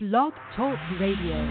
Blog Talk Radio.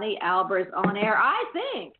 Bonnie Albers on air, I think.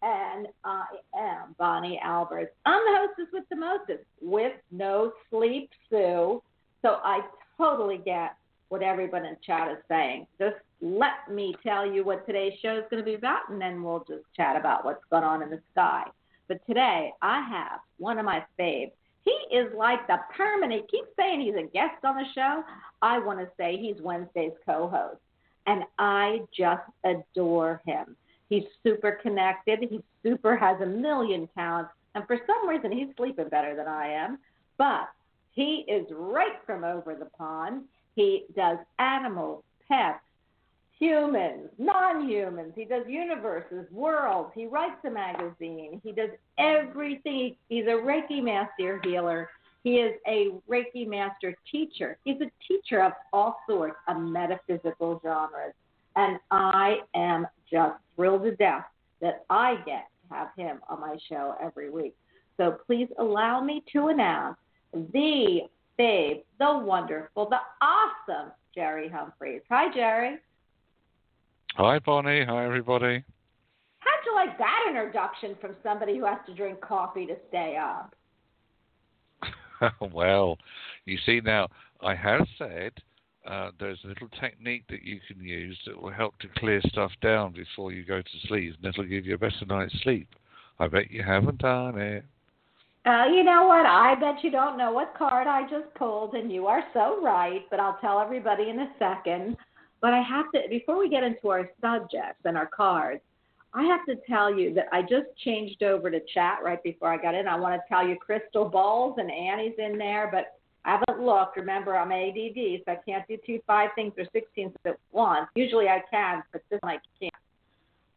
And I am Bonnie Albers. I'm the hostess with the mostest, with no sleep, Sue. So I totally get what everyone in chat is saying. Just let me tell you what today's show is going to be about, and then we'll just chat about what's going on in the sky. But today I have one of my faves. He is like the permanent. He keeps saying he's a guest on the show. I want to say he's Wednesday's co-host, and I just adore him. He's super connected. He super has a million talents, and for some reason he's sleeping better than I am. But he is right from over the pond. He does animals, pets, humans, non humans. He does universes, worlds. He writes a magazine. He does everything. He's a Reiki master healer. He is a Reiki master teacher. He's a teacher of all sorts of metaphysical genres. And I am just thrilled to death that I get to have him on my show every week. So please allow me to announce the babe, the wonderful, the awesome Jerry Humphreys. Hi, Jerry. Hi, Bonnie. Hi, everybody. How'd you like that introduction from somebody who has to drink coffee to stay up? well, you see now, I have said uh, there's a little technique that you can use that will help to clear stuff down before you go to sleep, and it'll give you a better night's sleep. I bet you haven't done it. Uh, you know what? I bet you don't know what card I just pulled, and you are so right. But I'll tell everybody in a second. But I have to before we get into our subjects and our cards. I have to tell you that I just changed over to chat right before I got in. I want to tell you Crystal Bowles and Annie's in there, but I haven't looked. Remember, I'm ADD, so I can't do two five things or sixteen at once. Usually I can, but this one I can't.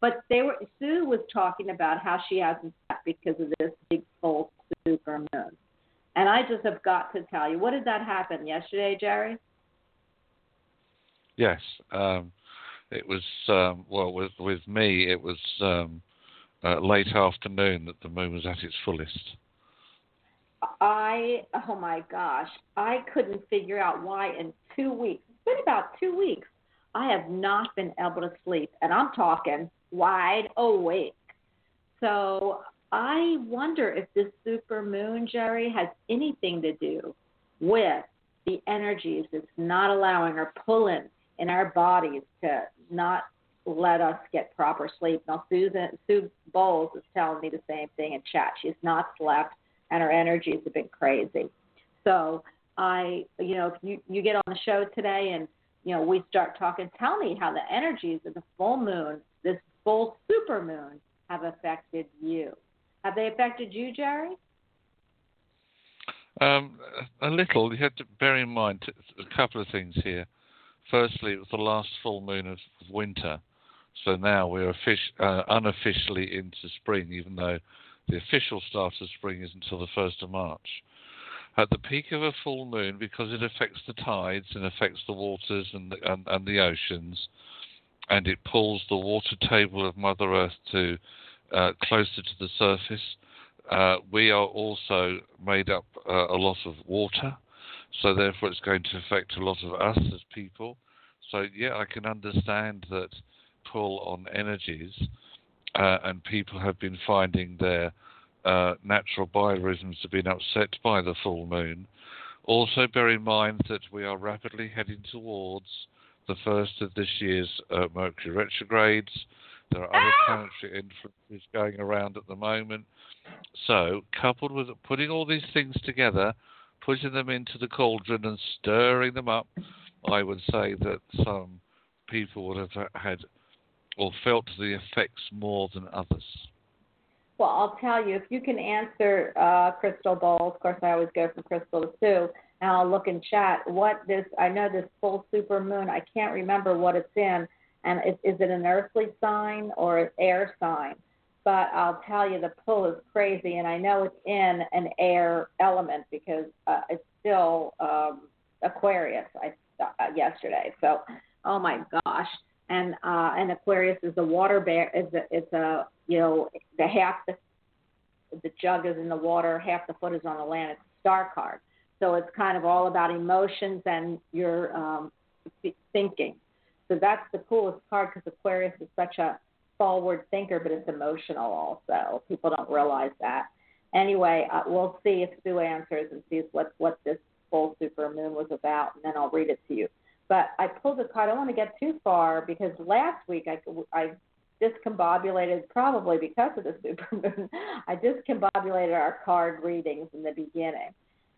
But they were Sue was talking about how she hasn't slept because of this big full super moon. And I just have got to tell you, what did that happen yesterday, Jerry? Yes. Um, it was um, well with with me. It was um, uh, late afternoon that the moon was at its fullest. I oh my gosh, I couldn't figure out why in two weeks. It's been about two weeks. I have not been able to sleep, and I'm talking wide awake. So I wonder if this super moon, Jerry, has anything to do with the energies that's not allowing or pulling in our bodies to not let us get proper sleep. Now, Susan Sue Bowles is telling me the same thing in chat. She's not slept, and her energies have been crazy. So I, you know, if you you get on the show today and you know we start talking, tell me how the energies of the full moon, this full super moon, have affected you. Have they affected you, Jerry? Um, a little. You have to bear in mind a couple of things here. Firstly, it was the last full moon of winter, so now we're offic- uh, unofficially into spring, even though the official start of spring is until the 1st of March. At the peak of a full moon, because it affects the tides and affects the waters and the, and, and the oceans, and it pulls the water table of Mother Earth to uh, closer to the surface, uh, we are also made up uh, a lot of water so therefore it's going to affect a lot of us as people. So yeah, I can understand that pull on energies, uh, and people have been finding their uh, natural biorhythms have been upset by the full moon. Also, bear in mind that we are rapidly heading towards the first of this year's uh, Mercury retrogrades. There are other planetary influences going around at the moment. So, coupled with putting all these things together, putting them into the cauldron and stirring them up, I would say that some people would have had or felt the effects more than others. Well, I'll tell you, if you can answer uh, Crystal Bowles, of course, I always go from Crystal to Sue, and I'll look in chat what this, I know this full super moon, I can't remember what it's in, and is, is it an earthly sign or an air sign? But I'll tell you the pull is crazy, and I know it's in an air element because uh, it's still um, Aquarius. I uh, yesterday, so oh my gosh, and uh, and Aquarius is the water bear. Is a, it's a you know the half the the jug is in the water, half the foot is on the land. It's a star card, so it's kind of all about emotions and your um, thinking. So that's the coolest card because Aquarius is such a forward thinker, but it's emotional also. People don't realize that. Anyway, uh, we'll see if Sue answers and sees what what this full super moon was about, and then I'll read it to you. But I pulled a card. I don't want to get too far because last week I I discombobulated probably because of the super moon. I discombobulated our card readings in the beginning.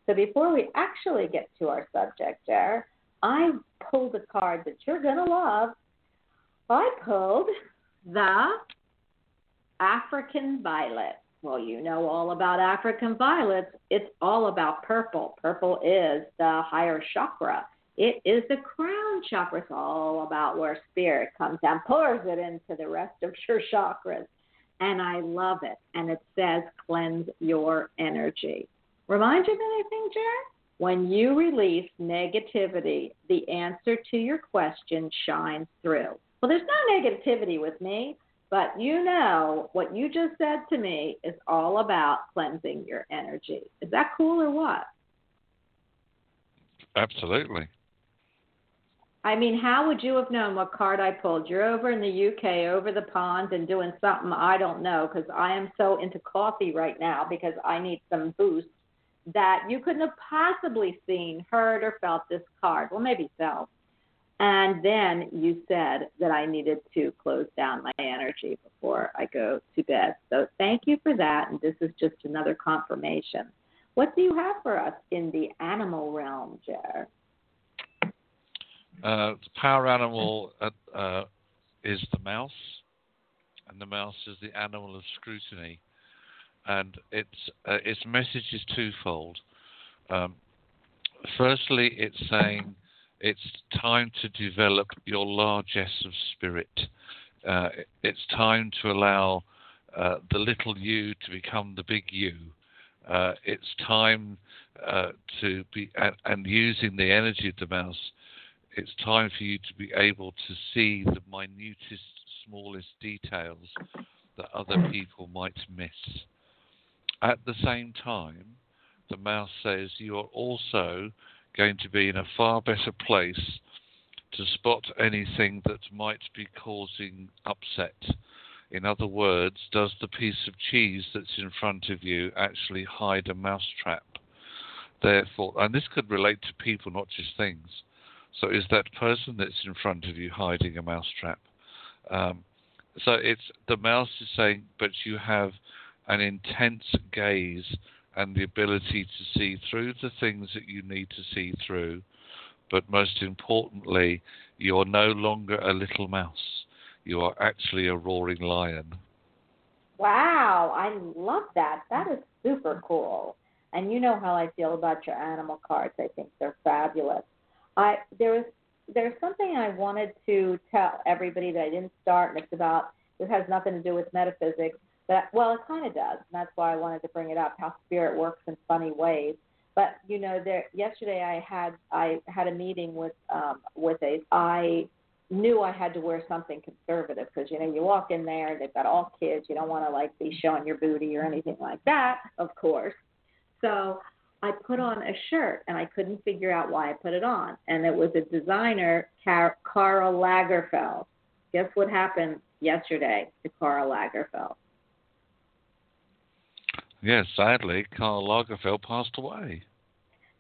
So before we actually get to our subject there, I pulled a card that you're gonna love. I pulled the African violet. Well, you know all about African violets. It's all about purple. Purple is the higher chakra. It is the crown chakra. It's all about where spirit comes and pours it into the rest of your chakras. And I love it. And it says cleanse your energy. Remind you of anything, Jared? When you release negativity, the answer to your question shines through. Well, there's no negativity with me, but you know what you just said to me is all about cleansing your energy. Is that cool or what? Absolutely. I mean, how would you have known what card I pulled? You're over in the UK, over the pond, and doing something I don't know because I am so into coffee right now because I need some boost that you couldn't have possibly seen, heard, or felt this card. Well, maybe felt. And then you said that I needed to close down my energy before I go to bed. So thank you for that. And this is just another confirmation. What do you have for us in the animal realm, Jer? Uh, the power animal uh, uh, is the mouse, and the mouse is the animal of scrutiny. And its uh, its message is twofold. Um, firstly, it's saying it's time to develop your largesse of spirit. Uh, it's time to allow uh, the little you to become the big you. Uh, it's time uh, to be, and, and, using the energy of the mouse, it's time for you to be able to see the minutest, smallest details that other people might miss. At the same time, the mouse says you are also going to be in a far better place to spot anything that might be causing upset. In other words, does the piece of cheese that's in front of you actually hide a mousetrap? Therefore, and this could relate to people, not just things. So, is that person that's in front of you hiding a mousetrap? Um, so, it's the mouse is saying, but you have an intense gaze and the ability to see through the things that you need to see through. But most importantly, you are no longer a little mouse. You are actually a roaring lion. Wow, I love that. That is super cool. And you know how I feel about your animal cards. I think they're fabulous. I there was there's something I wanted to tell everybody that I didn't start, and it's about it has nothing to do with metaphysics, but well, it kind of does. And that's why I wanted to bring it up. How spirit works in funny ways. But you know, there yesterday I had I had a meeting with um, with a I knew I had to wear something conservative because you know you walk in there they've got all kids you don't want to like be showing your booty or anything like that of course so I put on a shirt and I couldn't figure out why I put it on and it was a designer Car- Karl Lagerfeld guess what happened yesterday to Karl Lagerfeld Yes, sadly, Karl Lagerfeld passed away.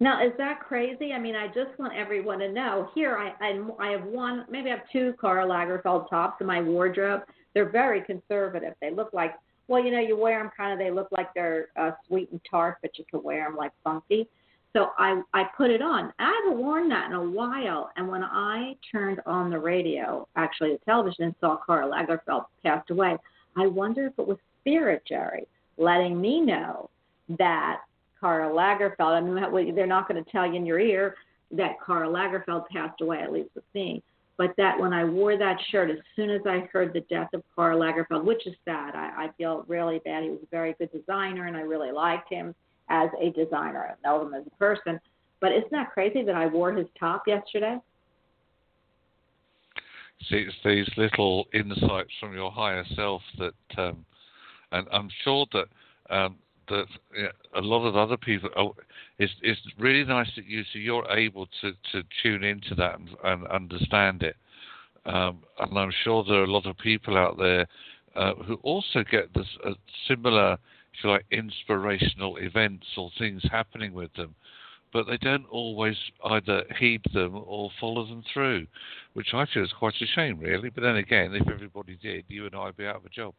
Now, is that crazy? I mean, I just want everyone to know. Here, I I, I have one, maybe I have two Karl Lagerfeld tops in my wardrobe. They're very conservative. They look like, well, you know, you wear them kind of. They look like they're uh, sweet and tart, but you can wear them like funky. So I I put it on. I haven't worn that in a while. And when I turned on the radio, actually the television, and saw Karl Lagerfeld passed away, I wonder if it was spirit, Jerry letting me know that Karl Lagerfeld, I mean, they're not going to tell you in your ear that Karl Lagerfeld passed away, at least with me. But that when I wore that shirt, as soon as I heard the death of Karl Lagerfeld, which is sad, I, I feel really bad. He was a very good designer, and I really liked him as a designer. I know him as a person. But isn't that crazy that I wore his top yesterday? See, it's these little insights from your higher self that um, and I'm sure that um, that a lot of other people. Oh, it's it's really nice that you so you're able to to tune into that and, and understand it. Um, and I'm sure there are a lot of people out there uh, who also get this uh, similar, if you like, inspirational events or things happening with them, but they don't always either heed them or follow them through, which I feel is quite a shame, really. But then again, if everybody did, you and I'd be out of a job.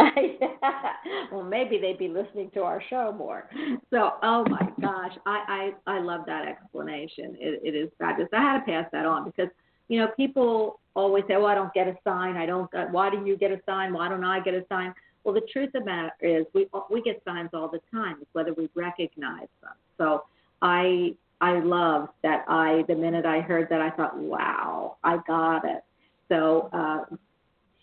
well, maybe they'd be listening to our show more. So, oh my gosh, I I, I love that explanation. It, it is fabulous. I had to pass that on because you know people always say, "Well, I don't get a sign. I don't. Get, why do you get a sign? Why don't I get a sign?" Well, the truth of the matter is, we we get signs all the time. It's whether we recognize them. So, I I love that. I the minute I heard that, I thought, "Wow, I got it." So. Uh,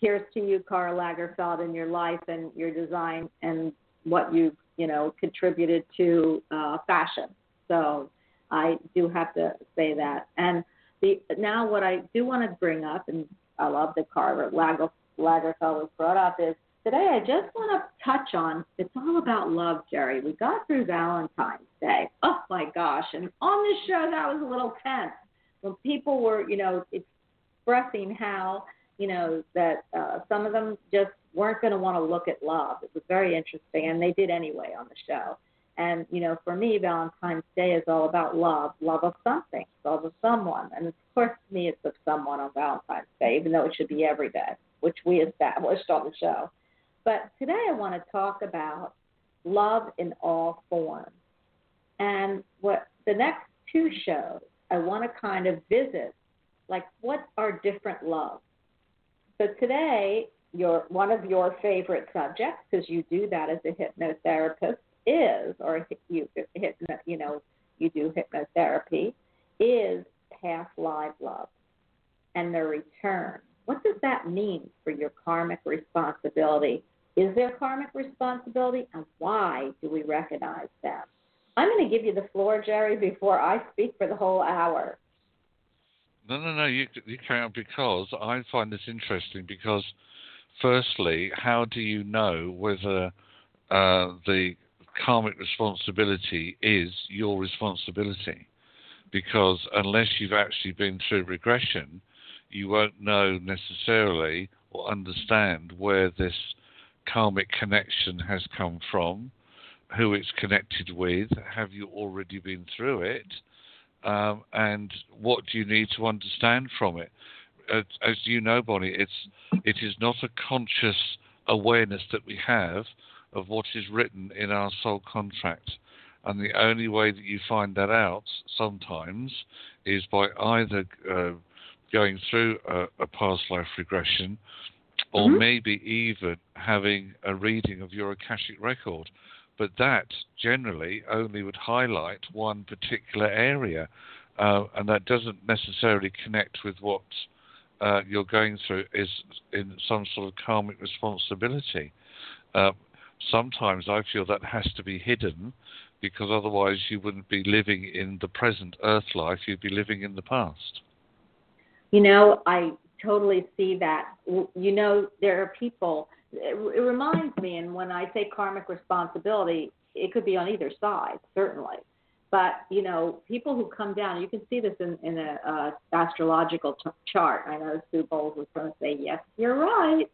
here's to you, Karl Lagerfeld, and your life and your design and what you've you know, contributed to uh, fashion. So I do have to say that. And the now what I do want to bring up, and I love that Lager, Lagerfeld was brought up, is today I just want to touch on. It's all about love, Jerry. We got through Valentine's Day. Oh my gosh! And on this show, that was a little tense when people were, you know, expressing how, you know, that uh, some of them just weren't going to want to look at love. It was very interesting, and they did anyway on the show. And you know, for me, Valentine's Day is all about love, love of something, love of someone. And of course, to me, it's of someone on Valentine's Day, even though it should be every day, which we established on the show. But today, I want to talk about love in all forms. And what the next two shows, I want to kind of visit, like what are different loves. So today, your one of your favorite subjects, because you do that as a hypnotherapist, is, or you you know, you do hypnotherapy, is past live love and the return. What does that mean for your karmic responsibility? Is there karmic responsibility, and why do we recognize them? I'm going to give you the floor, Jerry, before I speak for the whole hour. No, no, no. You you can't because I find this interesting because, firstly, how do you know whether uh, the karmic responsibility is your responsibility because unless you've actually been through regression, you won't know necessarily or understand where this karmic connection has come from, who it's connected with, have you already been through it, um, and what do you need to understand from it. As, as you know, Bonnie, it's it is not a conscious awareness that we have of what is written in our soul contract. And the only way that you find that out sometimes is by either uh, going through a, a, past life regression or mm-hmm. maybe even having a reading of your Akashic record. But that generally only would highlight one particular area, uh, and that doesn't necessarily connect with what uh, you're going through is in some sort of karmic responsibility. Uh, sometimes I feel that has to be hidden because otherwise you wouldn't be living in the present earth life, you'd be living in the past. You know, I totally see that. You know, there are people, it, it reminds me, and when I say karmic responsibility, it could be on either side, certainly. But, you know, people who come down, you can see this in, in a uh, astrological t- chart. I know Sue Bowles was going to say, yes, you're right.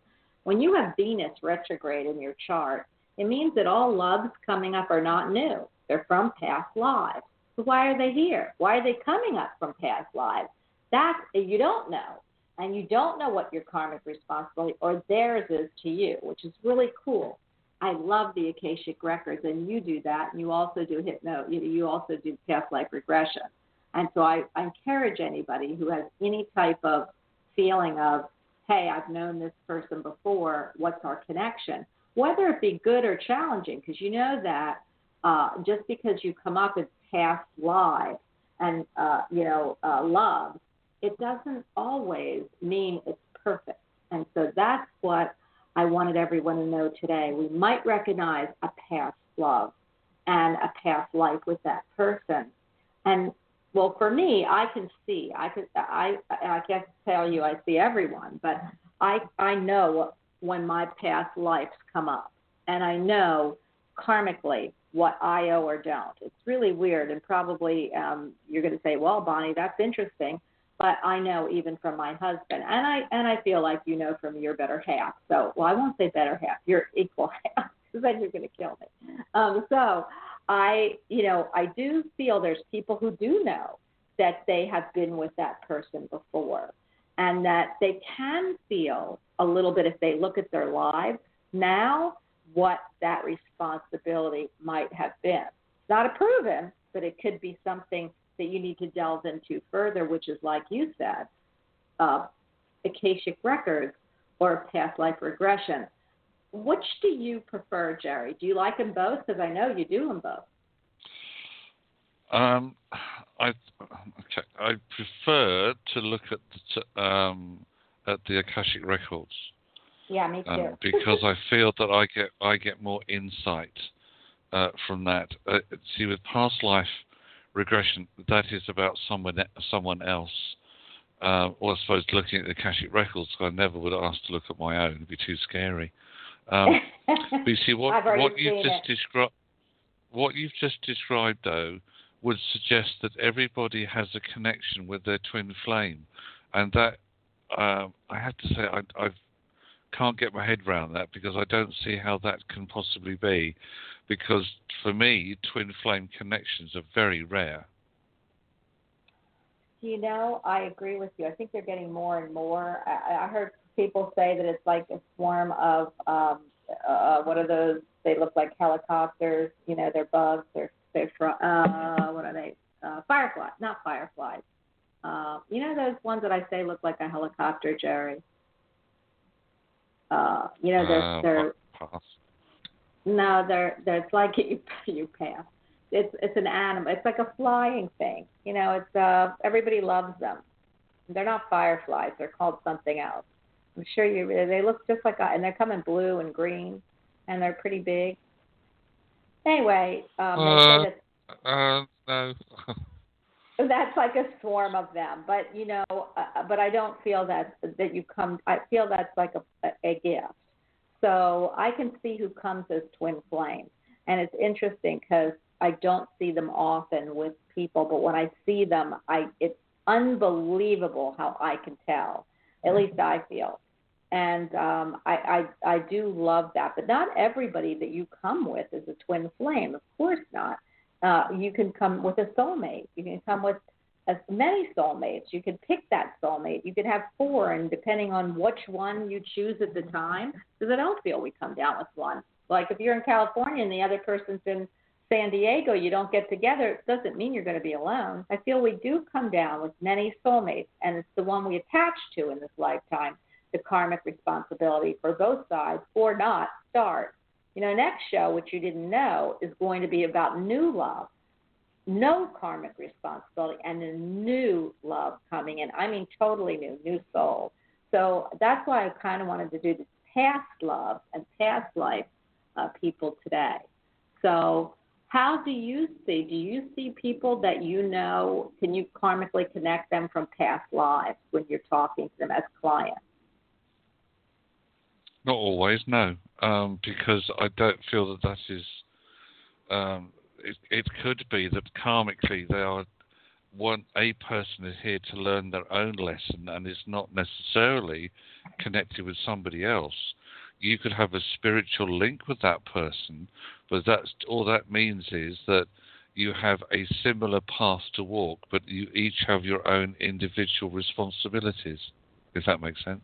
When you have Venus retrograde in your chart, it means that all loves coming up are not new. They're from past lives. So why are they here? Why are they coming up from past lives? That you don't know. And you don't know what your karmic responsibility or theirs is to you, which is really cool. I love the Akashic records, and you do that. And you also do hypno. You, also do past life regression. And so I, I encourage anybody who has any type of feeling of, hey, I've known this person before. What's our connection? whether it be good or challenging, because you know that uh, just because you come up with past lives and uh, you know uh, love, it doesn't always mean it's perfect. And so that's what I wanted everyone to know today. We might recognize a past love and a past life with that person, and well, for me, I can see. I could. I. I can't tell you I see everyone, but I. I know when my past lives come up. And I know karmically what I owe or don't. It's really weird, and probably um, you're going to say, "Well, Bonnie, that's interesting," but I know even from my husband, and I and I feel like you know from your better half. So, well, I won't say better half, your equal half, because then you're going to kill me. Um, so, I, you know, I do feel there's people who do know that they have been with that person before, and that they can feel a little bit if they look at their lives now what that responsibility might have been. It's not a proven, but it could be something that you need to delve into further, which is like you said, uh, Akashic records or past life regression. Which do you prefer, Jerry? Do you like them both? Because I know you do them both. Um, I okay. I prefer to look at the, um, at the Akashic records. Yeah, me too. Um, because I feel that I get I get more insight uh, from that. Uh, see, with past life regression, that is about someone someone else. Uh, or I suppose looking at the Akashic records, I never would ask to look at my own; it'd be too scary. Um, but you see, what what you've just described, what you've just described, though, would suggest that everybody has a connection with their twin flame, and that uh, I have to say I, I can't get my head around that because I don't see how that can possibly be, because for me, twin flame connections are very rare. You know, I agree with you. I think they're getting more and more. I, I heard people say that it's like a swarm of um, uh, what are those? They look like helicopters. You know, they're bugs. They're they're fr- uh, what are they? Uh, fireflies, not fireflies. Uh, you know those ones that I say look like a helicopter, Jerry. Uh, you know, they're Uh, they're pass. no, they're they're it's like you you pass. It's it's an animal. It's like a flying thing. You know, it's uh everybody loves them. They're not fireflies. They're called something else. I'm sure you. They look just like, and they come in blue and green, and they're pretty big. Anyway, um, Uh, Uh, no. that that's like a swarm of them. But you know, uh, but I don't feel that that you come. I feel that's like a, a, a gift. So I can see who comes as twin flames, and it's interesting because I don't see them often with people, but when I see them, I it's unbelievable how I can tell. At least I feel, and um, I, I I do love that. But not everybody that you come with is a twin flame. Of course not. Uh, you can come with a soulmate. You can come with as many soulmates. You can pick that soulmate. You could have four, and depending on which one you choose at the time, because I don't feel we come down with one. Like if you're in California and the other person's in San Diego, you don't get together. It doesn't mean you're going to be alone. I feel we do come down with many soulmates, and it's the one we attach to in this lifetime. The karmic responsibility for both sides, or not, start. You know, next show, which you didn't know, is going to be about new love no karmic responsibility and a new love coming in. I mean, totally new, new soul. So that's why I kind of wanted to do this past love and past life uh, people today. So, how do you see? Do you see people that you know? Can you karmically connect them from past lives when you're talking to them as clients? Not always, no, um, because I don't feel that that is. Um, it, it could be that karmically they are one a person is here to learn their own lesson and is not necessarily connected with somebody else. You could have a spiritual link with that person, but that's all that means is that you have a similar path to walk, but you each have your own individual responsibilities. If that makes sense.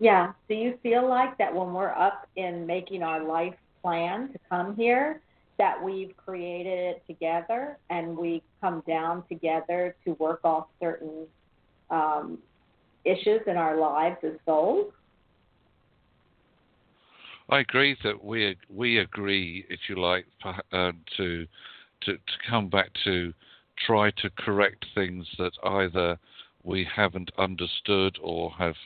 Yeah. Do you feel like that when we're up in making our life plan to come here, that we've created it together and we come down together to work off certain um, issues in our lives as souls? I agree that we we agree, if you like, uh, to to to come back to try to correct things that either we haven't understood or have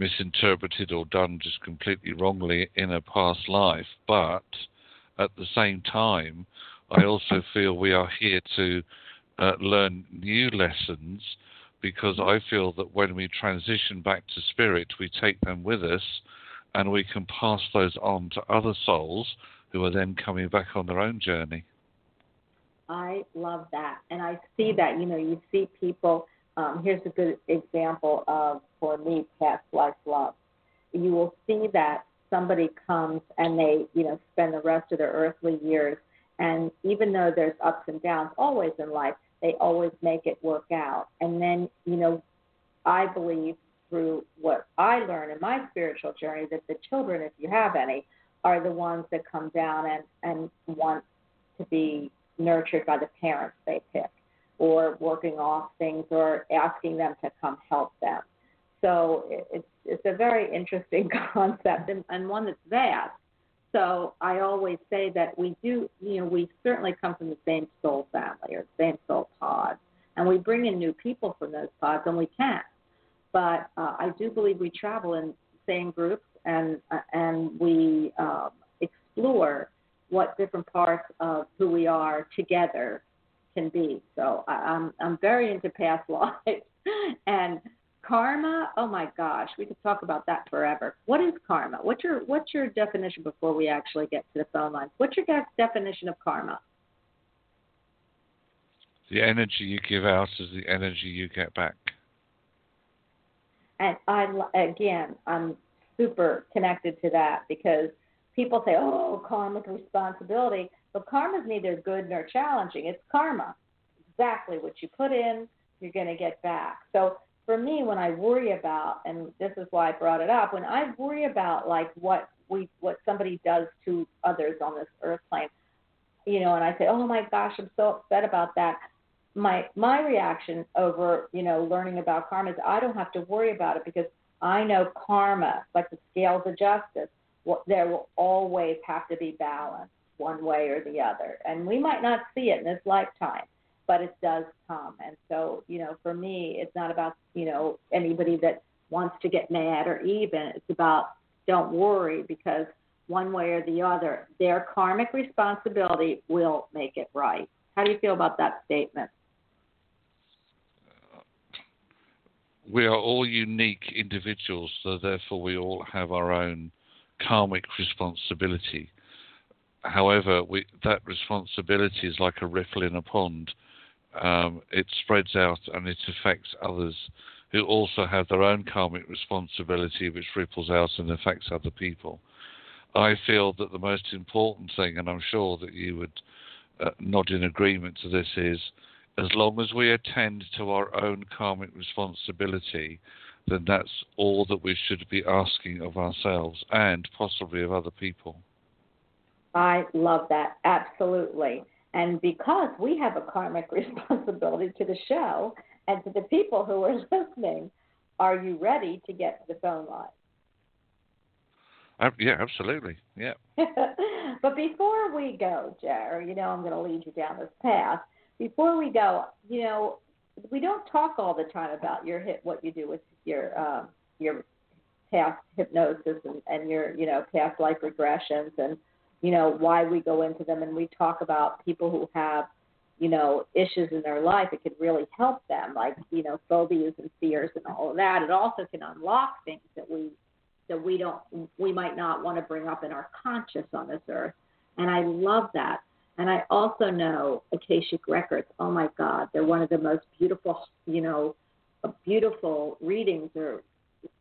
misinterpreted or done just completely wrongly in a past life. But at the same time, I also feel we are here to uh, learn new lessons because I feel that when we transition back to spirit, we take them with us and we can pass those on to other souls who are then coming back on their own journey. I love that. And I see that, you know, you see people. Um, here's a good example of, for me, past life love. You will see that somebody comes and they, you know, spend the rest of their earthly years. And even though there's ups and downs always in life, they always make it work out. And then, you know, I believe through what I learn in my spiritual journey that the children, if you have any, are the ones that come down and, and want to be nurtured by the parents they pick or working off things or asking them to come help them. So it's it's a very interesting concept and, and one that's vast. So I always say that we do, you know, we certainly come from the same soul family or the same soul pod, and we bring in new people from those pods, and we can. But uh, I do believe we travel in same groups and uh, and we um, explore what different parts of who we are together can be. So I, I'm I'm very into past lives and karma. Oh my gosh, we could talk about that forever. What is karma? What's your what's your definition before we actually get to the phone lines? What's your guys' definition of karma? The energy you give out is the energy you get back. And I again, I'm super connected to that because people say, "Oh, karmic responsibility," but karma is neither good nor challenging. It's karma. Exactly what you put in, you're going to get back. So for me, when I worry about, and this is why I brought it up, when I worry about like what we, what somebody does to others on this earth plane, you know, and I say, "Oh my gosh, I'm so upset about that." My my reaction over, you know, learning about karma is I don't have to worry about it because I know karma, like the scales of justice, there will always have to be balance one way or the other. And we might not see it in this lifetime, but it does come. And so, you know, for me, it's not about, you know, anybody that wants to get mad or even. It's about don't worry because one way or the other, their karmic responsibility will make it right. How do you feel about that statement? we are all unique individuals, so therefore we all have our own karmic responsibility. However, we, that responsibility is like a ripple in a pond. Um, it spreads out and it affects others who also have their own karmic responsibility, which ripples out and affects other people. I feel that the most important thing, and I'm sure that you would uh, nod in agreement to this, is as long as we attend to our own karmic responsibility, then that's all that we should be asking of ourselves and possibly of other people. I love that, absolutely. And because we have a karmic responsibility to the show and to the people who are listening, are you ready to get to the phone line? Uh, yeah, absolutely. Yeah. but before we go, Jerry, you know I'm going to lead you down this path before we go, you know, we don't talk all the time about your hit what you do with your um, your past hypnosis and, and your you know past life regressions and you know why we go into them and we talk about people who have you know issues in their life it could really help them like you know phobias and fears and all of that it also can unlock things that we that we don't we might not want to bring up in our conscious on this earth and i love that and I also know Akashic Records. Oh my God, they're one of the most beautiful, you know, beautiful readings or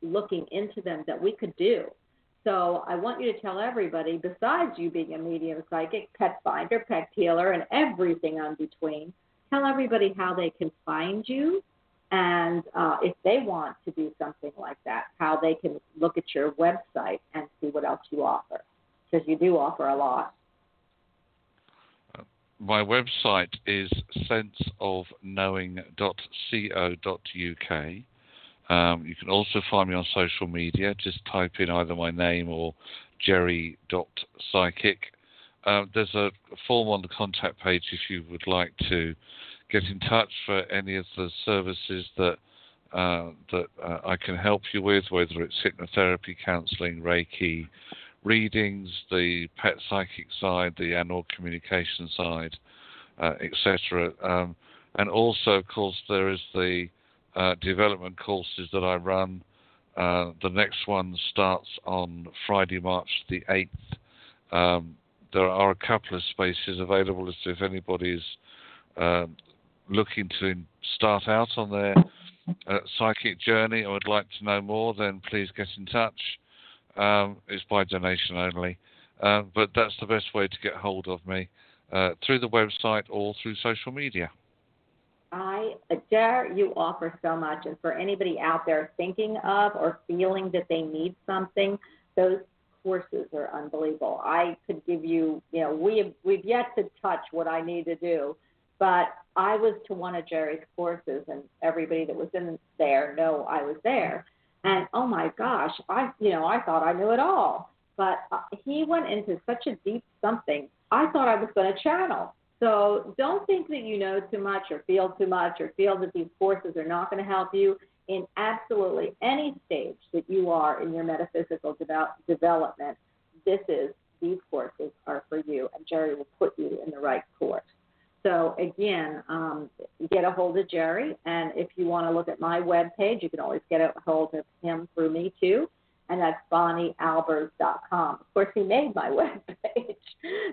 looking into them that we could do. So I want you to tell everybody, besides you being a medium psychic, pet finder, pet healer, and everything on between, tell everybody how they can find you and uh, if they want to do something like that, how they can look at your website and see what else you offer. Because you do offer a lot my website is senseofknowing.co.uk. Um, you can also find me on social media. Just type in either my name or jerry.psychic. Uh, there's a form on the contact page if you would like to get in touch for any of the services that uh, that uh, I can help you with, whether it's hypnotherapy, counselling, Reiki, readings, the pet psychic side, the animal communication side, uh, etc. Um, and also, of course, there is the uh, development courses that I run. Uh, the next one starts on Friday, March the 8th. Um, there are a couple of spaces available as to if anybody is um, looking to start out on their uh, psychic journey or would like to know more, then please get in touch. Um, it's by donation only. Uh, but that's the best way to get hold of me uh, through the website or through social media. I dare you offer so much, and for anybody out there thinking of or feeling that they need something, those courses are unbelievable. I could give you, you know, we have we've yet to touch what I need to do, but I was to one of Jerry's courses, and everybody that was in there know I was there. And oh my gosh, I you know I thought I knew it all, but uh, he went into such a deep something. I thought I was going to channel. So don't think that you know too much or feel too much or feel that these courses are not going to help you in absolutely any stage that you are in your metaphysical de- development. This is these courses are for you, and Jerry will put you in the right course. So again, um, get a hold of Jerry, and if you want to look at my webpage, you can always get a hold of him through me too, and that's bonniealbers.com. Of course, he made my webpage,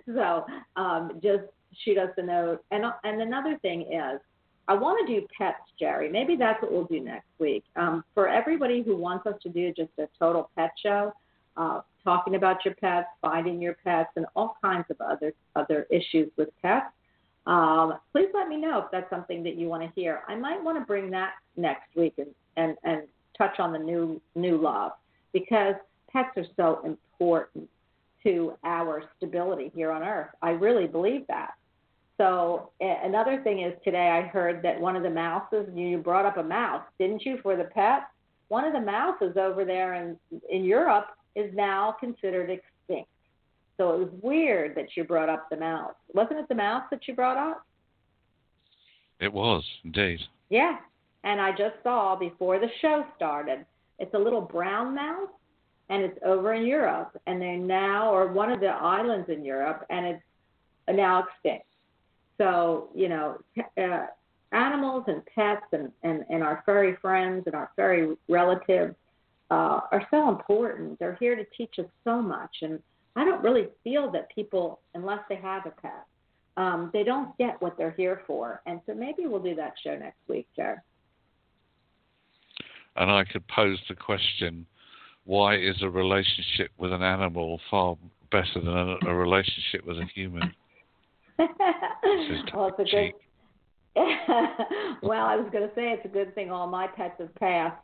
so um, just shoot us a note. And and another thing is, I want to do pets, Jerry. Maybe that's what we'll do next week. Um, for everybody who wants us to do just a total pet show, uh, talking about your pets, finding your pets, and all kinds of other other issues with pets um, please let me know if that's something that you want to hear. I might want to bring that next week and, and, and touch on the new new love because pets are so important to our stability here on Earth. I really believe that. So another thing is today I heard that one of the mouses you brought up a mouse, didn't you, for the pet? One of the mouses over there in in Europe is now considered extinct. So it was weird that you brought up the mouse. Wasn't it the mouse that you brought up? It was, indeed. Yeah. And I just saw before the show started, it's a little brown mouse, and it's over in Europe. And they're now, or one of the islands in Europe, and it's now extinct. So, you know, uh, animals and pets and, and, and our furry friends and our furry relatives uh, are so important. They're here to teach us so much. And I don't really feel that people, unless they have a pet, um, they don't get what they're here for. And so maybe we'll do that show next week, Jared. And I could pose the question why is a relationship with an animal far better than a, a relationship with a human? well, it's a good. well, I was going to say it's a good thing all my pets have passed.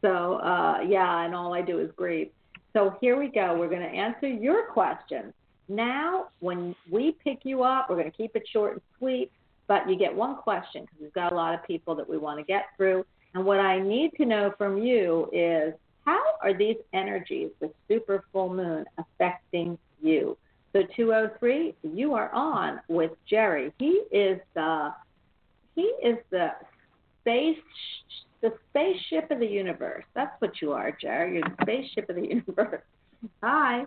So uh, yeah, and all I do is grieve. So here we go. We're going to answer your questions. Now, when we pick you up, we're going to keep it short and sweet, but you get one question because we've got a lot of people that we want to get through. And what I need to know from you is how are these energies, the super full moon, affecting you? So 203, you are on with Jerry. He is the he is the space the spaceship of the universe. That's what you are, Jerry. You're the spaceship of the universe. Hi.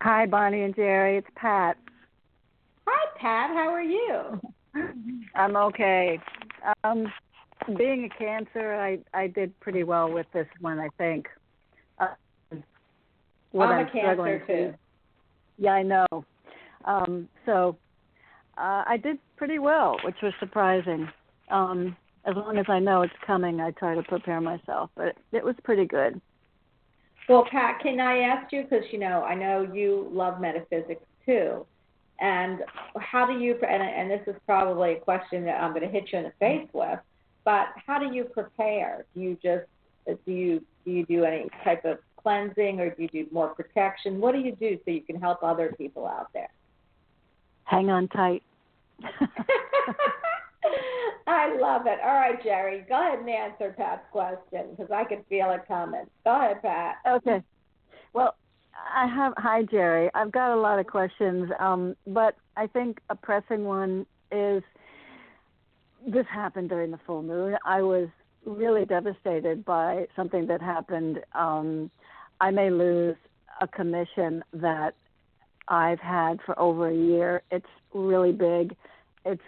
Hi, Bonnie and Jerry. It's Pat. Hi, Pat. How are you? I'm okay. Um, being a Cancer, I I did pretty well with this one. I think. Uh, what I'm I'm a Cancer struggling too. Yeah, I know. Um, so uh, I did pretty well, which was surprising. Um, as long as I know it's coming, I try to prepare myself. But it was pretty good. Well, Pat, can I ask you because you know I know you love metaphysics too, and how do you? And, and this is probably a question that I'm going to hit you in the face with, but how do you prepare? Do you just do you do you do any type of cleansing or do you do more protection? What do you do so you can help other people out there? Hang on tight. I love it. All right, Jerry, go ahead and answer Pat's question because I can feel it coming. Go ahead, Pat. Okay. Well, I have. Hi, Jerry. I've got a lot of questions, um, but I think a pressing one is this happened during the full moon. I was really devastated by something that happened. Um, I may lose a commission that I've had for over a year. It's really big. It's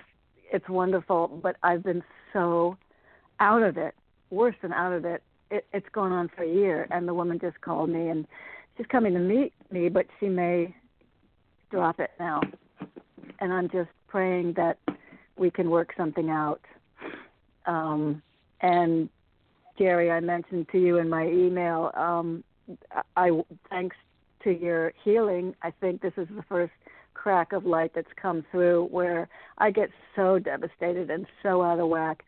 it's wonderful, but I've been so out of it, worse than out of it. it. It's gone on for a year, and the woman just called me, and she's coming to meet me, but she may drop it now. And I'm just praying that we can work something out. Um, and Jerry, I mentioned to you in my email. Um, I thanks to your healing, I think this is the first crack of light that's come through where I get so devastated and so out of whack.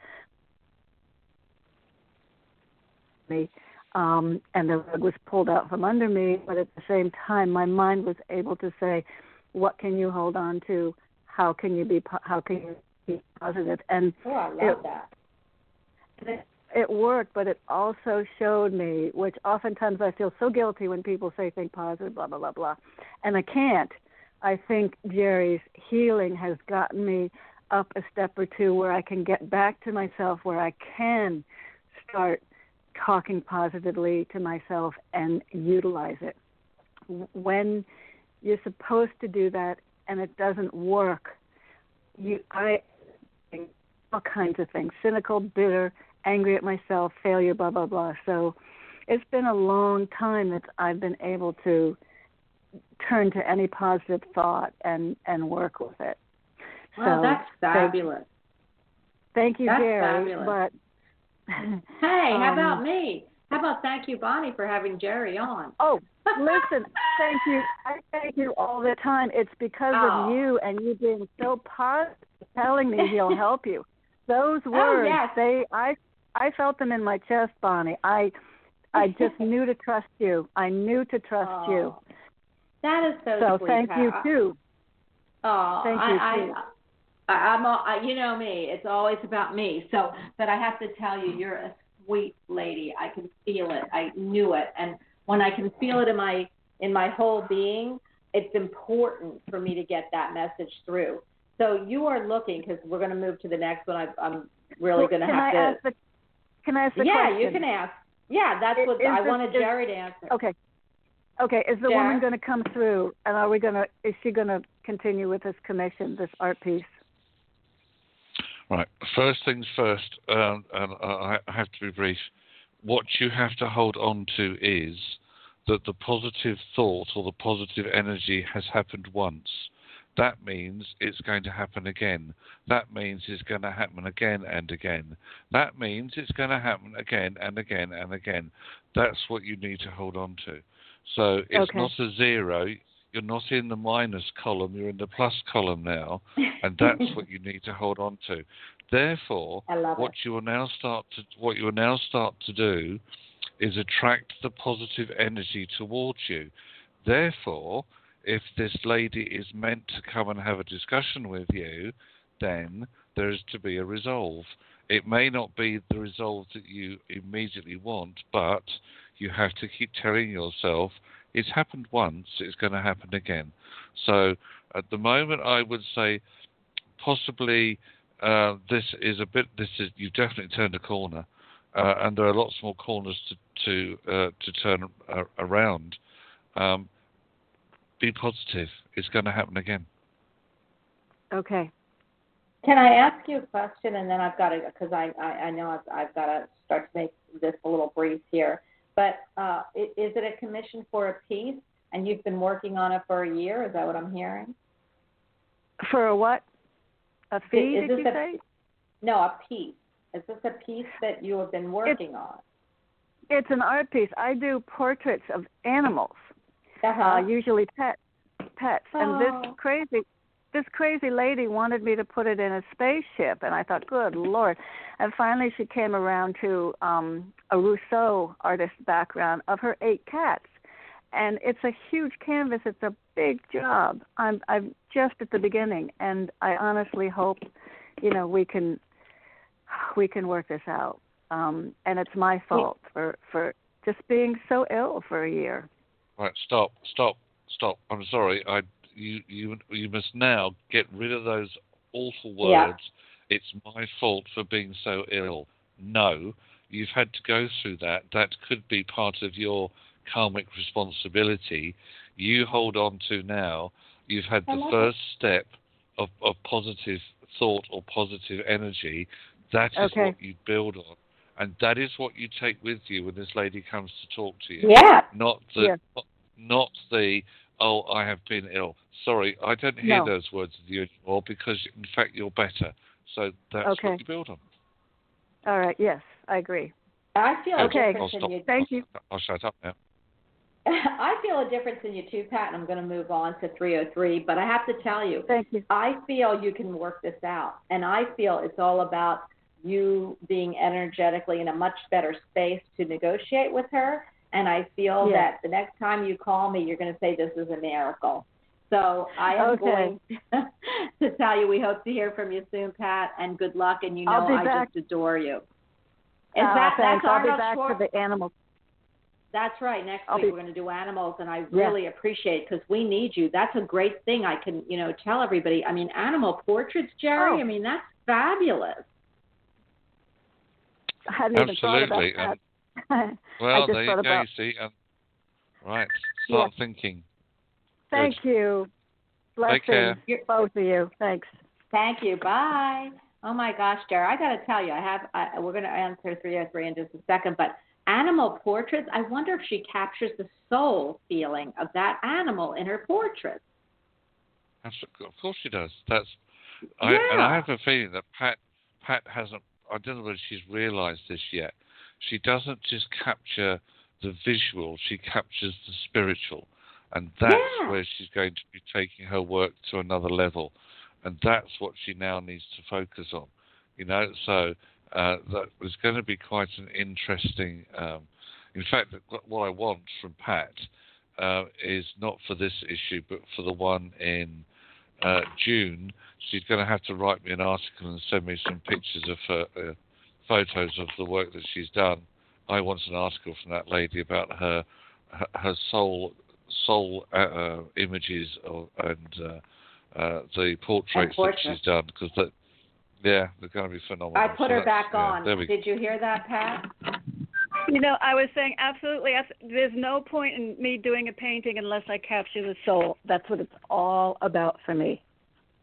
Me, um, and the rug was pulled out from under me, but at the same time, my mind was able to say, "What can you hold on to? How can you be? Po- How can you be positive?" And Oh, I love it, that. it, it worked, but it also showed me, which oftentimes I feel so guilty when people say think positive, blah blah blah blah, and I can't. I think Jerry's healing has gotten me up a step or two where I can get back to myself, where I can start talking positively to myself and utilize it. When you're supposed to do that and it doesn't work. You I think all kinds of things. Cynical, bitter, angry at myself, failure, blah blah blah. So it's been a long time that I've been able to turn to any positive thought and and work with it. Well, so that's fabulous. Thank you, That's Jerry. fabulous. But Hey, how Um, about me? How about thank you, Bonnie, for having Jerry on? oh, listen, thank you. I thank you all the time. It's because Oh. of you and you being so positive, telling me he'll help you. Those words, Oh, yes. they I I felt them in my chest, Bonnie. I I just knew to trust you. I knew to trust you. Oh, That is so, So sweet. thank you too. Oh, Thank I, you, I, too. I, I'm, all, I, you know me. It's always about me. So, but I have to tell you, you're a sweet lady. I can feel it. I knew it, and when I can feel it in my in my whole being, it's important for me to get that message through. So you are looking because we're going to move to the next one. I, I'm really Well, going to have I to. Ask the Can I ask the yeah, question? you can ask. Yeah, that's Is- what is I this- wanted is- Jerry to answer. Okay. Okay, is the Yeah. woman going to come through and are we going to is she going to continue with this commission, this art piece? Right. First things first, um, and I I have to be brief. What you have to hold on to is that the positive thought or the positive energy has happened once. That means it's going to happen again. That means it's going to happen again and again. That means it's going to happen again and again and again. That's what you need to hold on to. So it's Okay. not a zero. You're not in the minus column. You're in the plus column now and that's what you need to hold on to. Therefore, what it. you will now start to what you will now start to do is attract the positive energy towards you. Therefore, if this lady is meant to come and have a discussion with you, then there is to be a resolve. It may not be the resolve that you immediately want, but you have to keep telling yourself it's happened once, it's going to happen again. So at the moment, I would say possibly uh, this is a bit. This is you've definitely turned a corner, uh, and there are lots more corners to to uh, to turn uh, around. Um, be positive. It's going to happen again. Okay. Can I ask you a question, and then I've got to, because I, I, I know I've, I've got to start to make this a little brief here. But uh, is it a commission for a piece, and you've been working on it for a year? Is that what I'm hearing? For a what? A fee, is did you a- say? No, a piece. Is this a piece that you have been working on? It's an art piece. I do portraits of animals, Uh-huh. uh, usually pets. Pets. Oh. And Oh. this crazy this crazy lady wanted me to put it in a spaceship and I thought, Good Lord and finally she came around to um a Rousseau artist background of her eight cats. And it's a huge canvas, it's a big job. I'm I'm just at the beginning and I honestly hope, you know, we can we can work this out. Um and it's my fault for for just being so ill for a year. Right. Stop. Stop. Stop. I'm sorry. I you you you must now get rid of those awful words. Yeah. It's my fault for being so ill. No, you've had to go through that. That could be part of your karmic responsibility. You hold on to now. You've had the first step of, of positive thought or positive energy. That is Okay. what you build on. And that is what you take with you when this lady comes to talk to you Yeah. not the Yeah. not, not the oh I have been ill. Sorry, I don't hear No. those words of you anymore because in fact you're better. So that's Okay. what you build on. All right, yes, I agree. I feel Okay. a I'll difference stop. in you. Thank I'll, you. I'll shut up now. I feel a difference in you too, Pat, and I'm going to move on to 303. But I have to tell you, Thank you. I feel you can work this out. And I feel it's all about you being energetically in a much better space to negotiate with her. And I feel Yeah. that the next time you call me, you're going to say this is a miracle. So I am Okay. going to tell you we hope to hear from you soon, Pat, and good luck. And you know I back. just adore you. Is Ah, that thanks. that's I'll be back for the animals. that's right. Next I'll week be- we're going to do animals, and I Yeah. really appreciate because we need you. That's a great thing. I can, you know, tell everybody. I mean, animal portraits, Jerry. Oh. I mean, that's fabulous. I hadn't even Absolutely. thought about that. Well, just there you thought go. about- You see, um, right. Start thinking. Thank you. Blessings, care. both of you. Thanks. Thank you. Bye. Oh my gosh, Jerry, I got to tell you, I have. I, we're going to answer 303 in just a second, but animal portraits. I wonder if she captures the soul feeling of that animal in her portrait. That's, of course she does. That's I, and I have a feeling that Pat Pat hasn't. I don't know whether she's realised this yet. She doesn't just capture the visual; she captures the spiritual, and that's Yeah. where she's going to be taking her work to another level, and that's what she now needs to focus on. You know, so uh, that was going to be quite an interesting. Um, in fact, what- what I want from Pat uh, is not for this issue, but for the one in uh, June. She's going to have to write me an article and send me some pictures of her uh, photos of the work that she's done. I want an article from that lady about her her, soul soul uh, uh, images of, and uh, uh, the portraits that she's done because that yeah they're going to be phenomenal. I put So her back yeah, on. There we go. Did you hear that, Pat? You know, I was saying absolutely. There's no point in me doing a painting unless I capture the soul. That's what it's all about for me.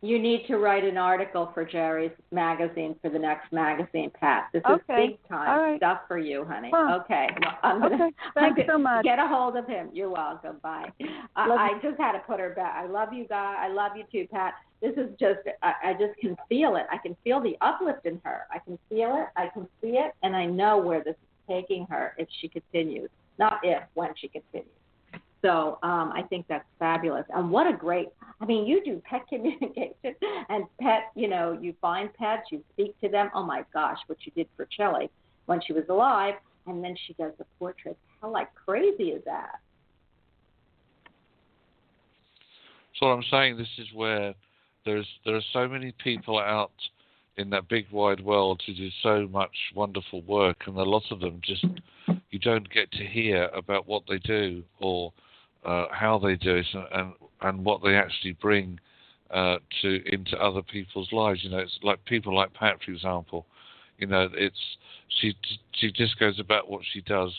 You need to write an article for Jerry's magazine for the next magazine, Pat. This is Okay. big time right. stuff for you, honey. Huh. Okay. Well, I'm gonna, Okay. Thanks so much. Get a hold of him. You're welcome. Bye. I, I just had to put her back. I love you, guys. I love you too, Pat. This is just, I, I just can feel it. I can feel the uplift in her. I can feel it. I can see it, and I know where this is taking her if she continues. Not if, when she continues. So um, I think that's fabulous. And what a great, I mean, you do pet communication and pet, you know, you find pets, you speak to them. Oh my gosh, what you did for Chili when she was alive. And then she does the portraits. How like crazy is that? So I'm saying this is where there's there are so many people out in that big wide world who do so much wonderful work, and a lot of them just you don't get to hear about what they do or uh, how they do it, and, and and what they actually bring uh, to into other people's lives. You know, it's like people like Pat, for example. You know, it's she she just goes about what she does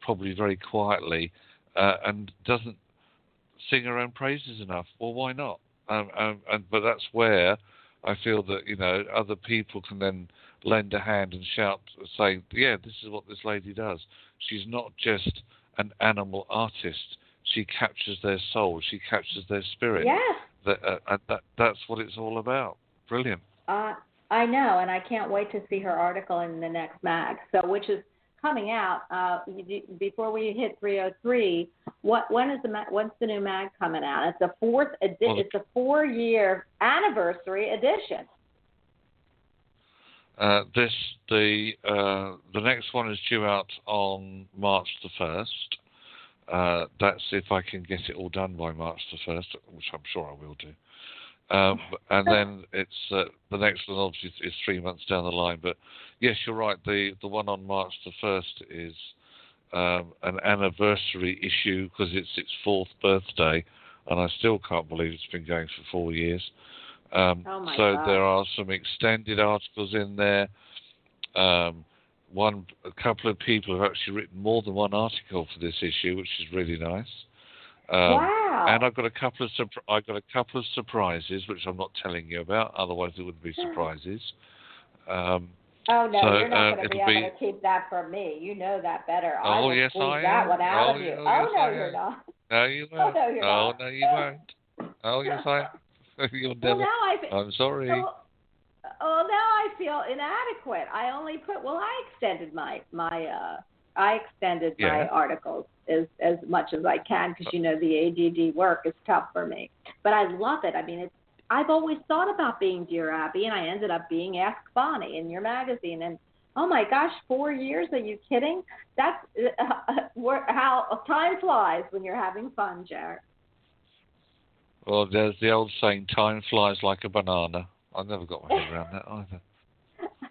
probably very quietly uh, and doesn't sing her own praises enough. Well, why not? Um, um, and but that's where I feel that you know other people can then lend a hand and shout, saying, "Yeah, this is what this lady does. She's not just an animal artist. She captures their soul. She captures their spirit. Yes. That, uh, and that that's what it's all about. Brilliant. Uh, I know, and I can't wait to see her article in the next mag. So, which is coming out uh, before we hit 303. What when is the when's the new mag coming out? It's a fourth edi- Well, the- It's a four year anniversary edition. Uh, this the uh, the next one is due out on March the first. Uh, that's if I can get it all done by March the first, which I'm sure I will do. Um, and then it's uh, the next one obviously is three months down the line. But yes, you're right. The the one on March the first is um, an anniversary issue because it's its fourth birthday, and I still can't believe it's been going for four years. Um, Oh, so God. there are some extended articles in there. Um, one, a couple of people have actually written more than one article for this issue, which is really nice. Um, wow. And I've got a couple of surp- I've got a couple of surprises, which I'm not telling you about. Otherwise, it wouldn't be surprises. Um, oh no, so, you're not uh, going to be able to keep that from me. You know that better. Oh, will yes, I that am. one out Oh, of you. yes, oh yes, no, I you're am. not. no, you Oh, won't. no, you're oh, not. no, you won't. Oh, yes, I. You'll Well, now I fe- I'm sorry. Oh, oh, now I feel inadequate. I only put well, I extended my my uh I extended my articles as as much as I can because you know the ADD work is tough for me. But I love it. I mean, it's I've always thought about being Dear Abby, and I ended up being Ask Bonnie in your magazine. And oh my gosh, four years? Are you kidding? That's uh, how time flies when you're having fun, Jared. Well, there's the old saying, "Time flies like a banana." I've never got my head around that either.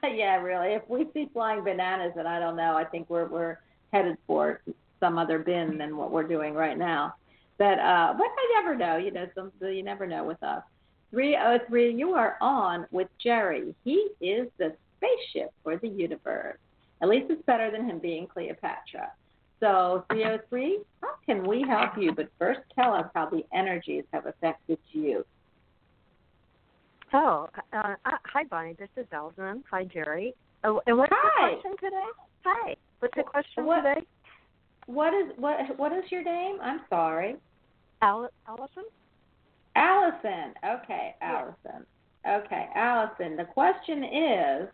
yeah, really. If we see flying bananas, then I don't know. I think we're we're headed for some other bin than what we're doing right now. But uh, but I never know. You know, some you never know with us. Three oh three. You are on with Jerry. He is the spaceship for the universe. At least it's better than him being Cleopatra. So 303, how can we help you? But first, tell us how the energies have affected you. Oh, uh, uh, hi, Bonnie. This is Elvin. Hi, Jerry. Oh, and what's Hi. the question today? Hi. What's the question What- today? What is what? What is your name? I'm sorry, Al- Allison? Allison. Okay, Yeah. Allison. Okay, Allison. The question is,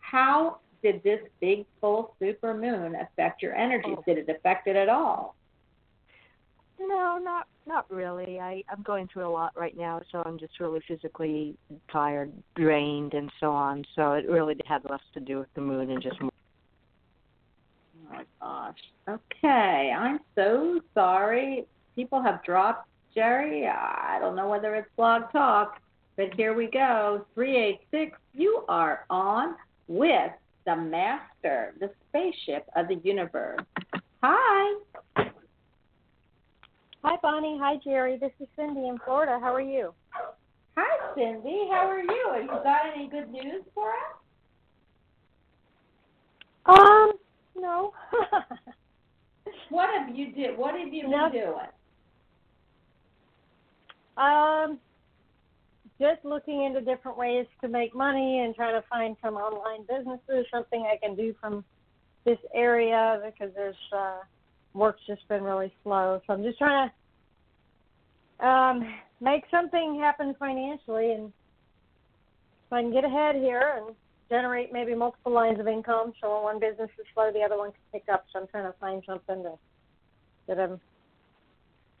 how did this big full super moon affect your energies? Oh. Did it affect it at all? No, not not really. I I'm going through a lot right now, so I'm just really physically tired, drained, and so on. So it really had less to do with the moon and just. Oh my gosh. Okay, I'm so sorry. People have dropped Jerry. I don't know whether it's BlogTalk, but here we go. 386, you are on with the master, the spaceship of the universe. Hi. Hi, Bonnie. Hi, Jerry. This is Cindy in Florida. How are you? Hi, Cindy. How are you? Have you got any good news for us? Um, no. What have you did? What have you been No. doing? um, just looking into different ways to make money and trying to find some online businesses, something I can do from this area because there's uh, work's just been really slow. So I'm just trying to um, make something happen financially and so I can get ahead here and generate maybe multiple lines of income. So when one business is slow, the other one can pick up. So I'm trying to find something to, that I'm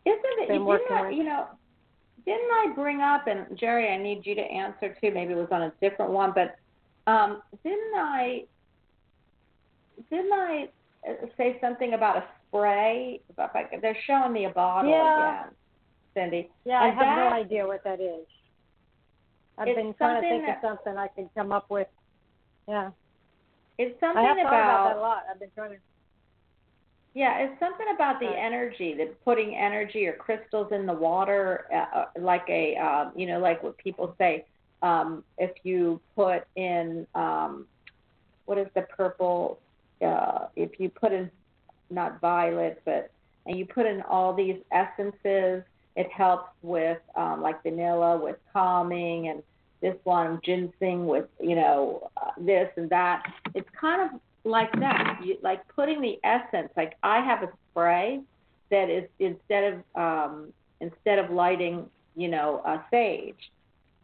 Isn't it? Been didn't working with. you know, didn't I bring up and Jerry? I need you to answer too. Maybe it was on a different one, but um, didn't I? Didn't I uh, say something about a spray? They're showing me a bottle Yeah. again, Cindy. Yeah, I have that- no idea what that is. I've been trying to think of something I could come up with. Yeah, It's something I have thought about that a lot. I've been trying to. yeah, it's something about the energy, that putting energy or crystals in the water, uh, uh, like a um, you know, like what people say. Um, if you put in um, what is the purple? Uh, if you put in not violet, but and you put in all these essences, it helps with um, like vanilla with calming, and this one ginseng with you know uh, this and that. It's kind of like that, you, like putting the essence. Like I have a spray that is instead of um, instead of lighting, you know, a sage,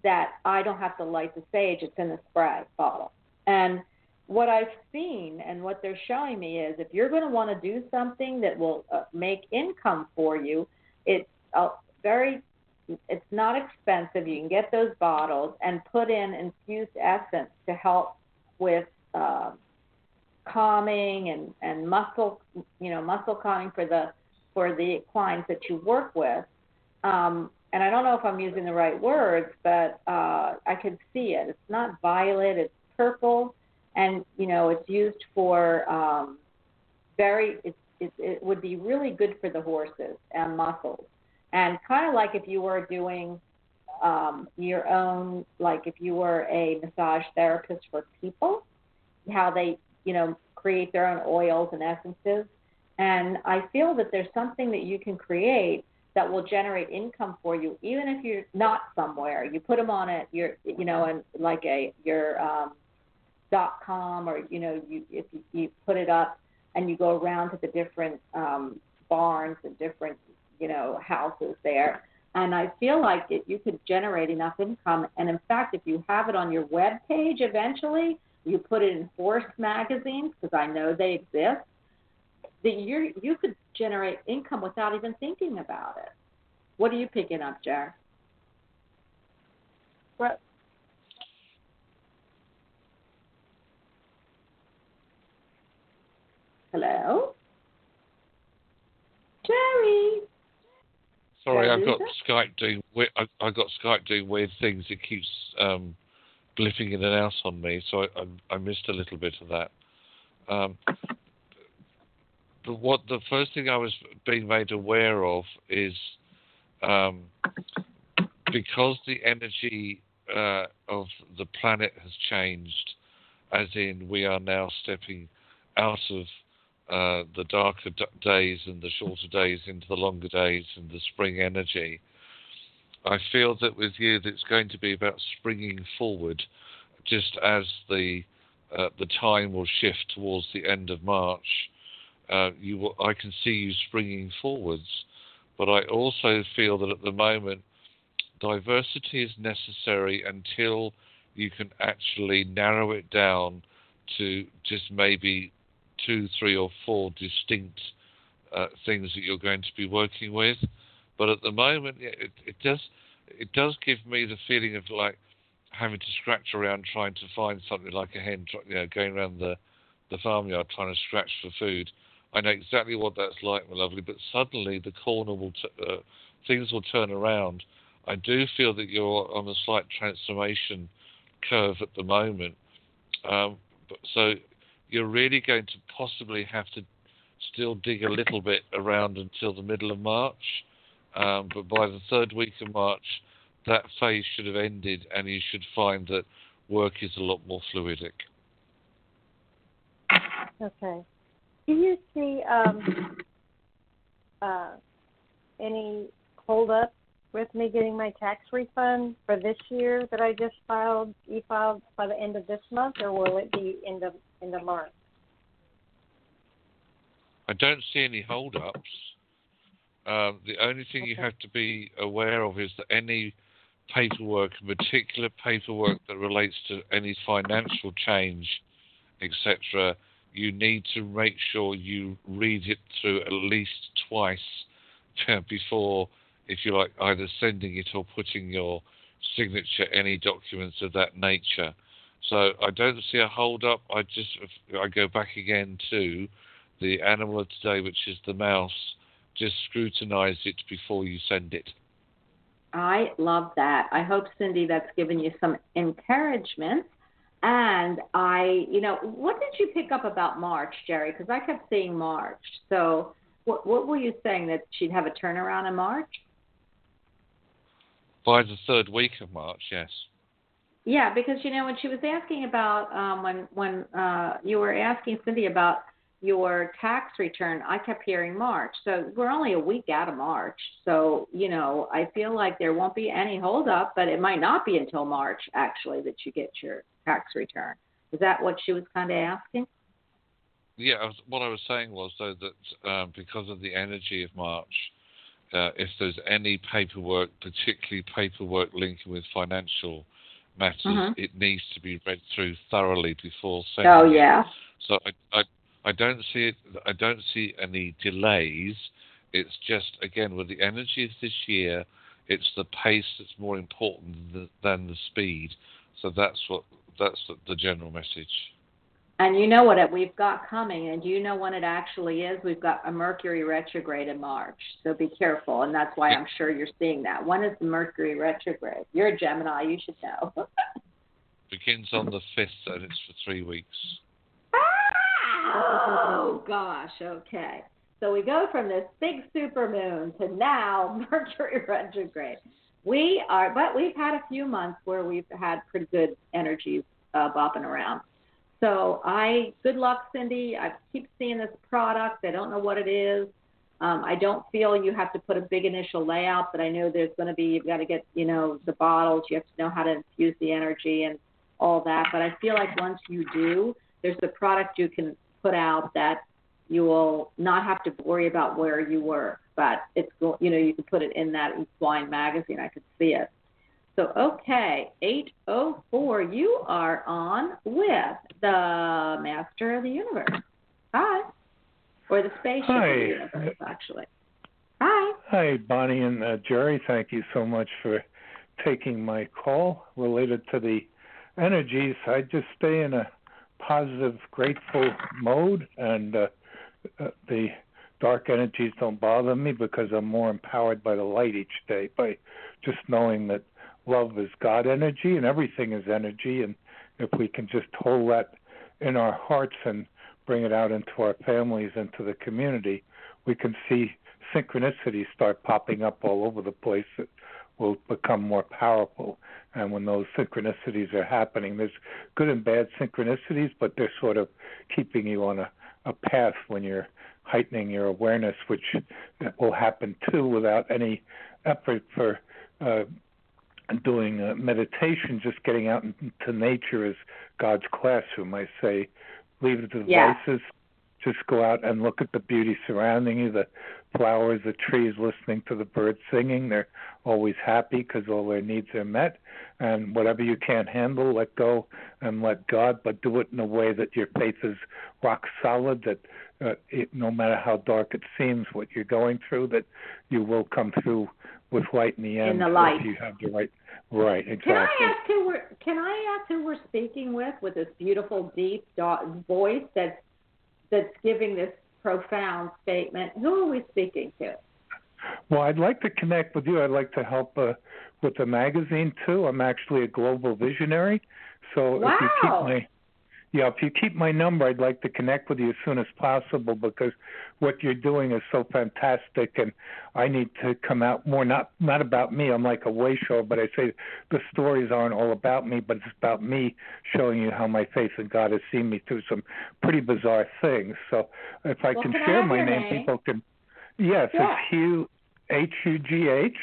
that I don't have to light the sage. It's in the spray bottle, and what I've seen and what they're showing me is if you're going to want to do something that will uh, make income for you, it's uh, very, it's not expensive. You can get those bottles and put in infused essence to help with uh, calming and and muscle, you know, muscle calming for the for the clients that you work with. Um, and I don't know if I'm using the right words, but uh, I can see it. It's not violet; it's purple and you know it's used for um, very it, it, it would be really good for the horses and muscles and kind of like if you were doing um, your own like if you were a massage therapist for people how they you know create their own oils and essences. And i feel that there's something that you can create that will generate income for you even if you're not somewhere. You put them on it your you know and like a your um dot com or you know you if you, you put it up and you go around to the different um, barns and different you know houses there and I feel like it, you could generate enough income and in fact if you have it on your web page eventually you put it in Force magazines because I know they exist that you you could generate income without even thinking about it. What are you picking up, Jar? What? Hello? Jerry. Sorry, I've got? Skype doing. we- I, I got Skype doing weird things. It keeps um, blipping in and out on me, so I, I, I missed a little bit of that. Um, the, what the first thing I was being made aware of is um, because the energy uh, of the planet has changed, as in we are now stepping out of uh, the darker d- days and the shorter days into the longer days and the spring energy. I feel that with you, it's going to be about springing forward, just as the uh, the time will shift towards the end of March. Uh, you will, I can see you springing forwards, but I also feel that at the moment, diversity is necessary until you can actually narrow it down to just maybe two, three, or four distinct uh, things that you're going to be working with. But at the moment, it, it does it does give me the feeling of like having to scratch around trying to find something like a hen, you know, going around the the farmyard trying to scratch for food. I know exactly what that's like, my lovely. But suddenly the corner will, t- uh, things will turn around. I do feel that you're on a slight transformation curve at the moment. Um, so you're really going to possibly have to still dig a little bit around until the middle of March. Um, but by the third week of March, that phase should have ended, and you should find that work is a lot more fluidic. Okay. Do you see um, uh, any hold up with me getting my tax refund for this year that I just filed, e-filed by the end of this month, or will it be end of end of March? I don't see any hold-ups. Um, the only thing you have to be aware of is that any paperwork, in particular paperwork that relates to any financial change, etc., you need to make sure you read it through at least twice before, if you like, either sending it or putting your signature any documents of that nature. So I don't see a hold up. I just I go back again to the animal of today, which is the mouse. Just scrutinize it before you send it. I love that. I hope, Cindy, that's given you some encouragement. And I, you know, what did you pick up about March, Jerry? Because I kept seeing March. So, what, what were you saying that she'd have a turnaround in March? By the third week of March, yes. Yeah, because you know when she was asking about um, when when uh, you were asking Cindy about your tax return, I kept hearing March. So we're only a week out of March. So, you know, I feel like there won't be any holdup, but it might not be until March actually that you get your tax return. Is that what she was kind of asking? Yeah, I was, what I was saying was though that um, because of the energy of March, uh, if there's any paperwork, particularly paperwork linking with financial matters, Mhm. it needs to be read through thoroughly before sending. Oh yeah. So I, I, I don't see it. I don't see any delays. It's just again with the energy of this year, it's the pace that's more important th- than the speed. So that's what that's the, the general message. And you know what it, we've got coming, and you know when it actually is? We've got a Mercury retrograde in March, so be careful. And that's why I'm sure you're seeing that. When is the Mercury retrograde? You're a Gemini, you should know. Begins on the fifth, and it's for three weeks. oh gosh, okay. So we go from this big super moon to now Mercury retrograde. We are, but we've had a few months where we've had pretty good energies uh, bopping around. So I, good luck, Cindy. I keep seeing this product. I don't know what it is. Um, I don't feel you have to put a big initial layout, but I know there's going to be, you've got to get, you know, the bottles. You have to know how to infuse the energy and all that. But I feel like once you do, there's a product you can put out that you will not have to worry about where you were. But it's, you know, you can put it in that Equine magazine. I could see it. So, okay, 804, you are on with the Master of the Universe. Hi. Or the Spaceship of the Universe, actually. Hi. Hi, Bonnie and uh, Jerry. Thank you so much for taking my call related to the energies. I just stay in a positive, grateful mode, and uh, uh, the dark energies don't bother me because I'm more empowered by the light each day by just knowing that love is God energy and everything is energy. And if we can just hold that in our hearts and bring it out into our families, into the community, we can see synchronicities start popping up all over the place that will become more powerful. And when those synchronicities are happening, there's good and bad synchronicities, but they're sort of keeping you on a a path when you're heightening your awareness, which will happen too without any effort for uh, doing uh, meditation. Just getting out into nature is God's classroom. I say, leave the devices. Yeah. Just go out and look at the beauty surrounding you, the flowers, the trees, listening to the birds singing. They're always happy because all their needs are met. And whatever you can't handle, let go and let God, but do it in a way that your faith is rock solid, that uh, it, no matter how dark it seems, what you're going through, that you will come through with light in the end. In the light. If you have the right, right, exactly. Can I ask who we're Can I ask who we're speaking with with this beautiful, deep voice that's that's giving this profound statement? Who are we speaking to? Well, I'd like to connect with you. I'd like to help uh, with the magazine too. I'm actually a global visionary, so if you keep Wow. Yeah, if you keep my number, I'd like to connect with you as soon as possible because what you're doing is so fantastic, and I need to come out more. Not not about me. I'm like a way show, but I say the stories aren't all about me, but it's about me showing you how my faith in God has seen me through some pretty bizarre things. So if I Well, can can share have my name, name? people can. Yes, Yeah. it's Hugh H U G H.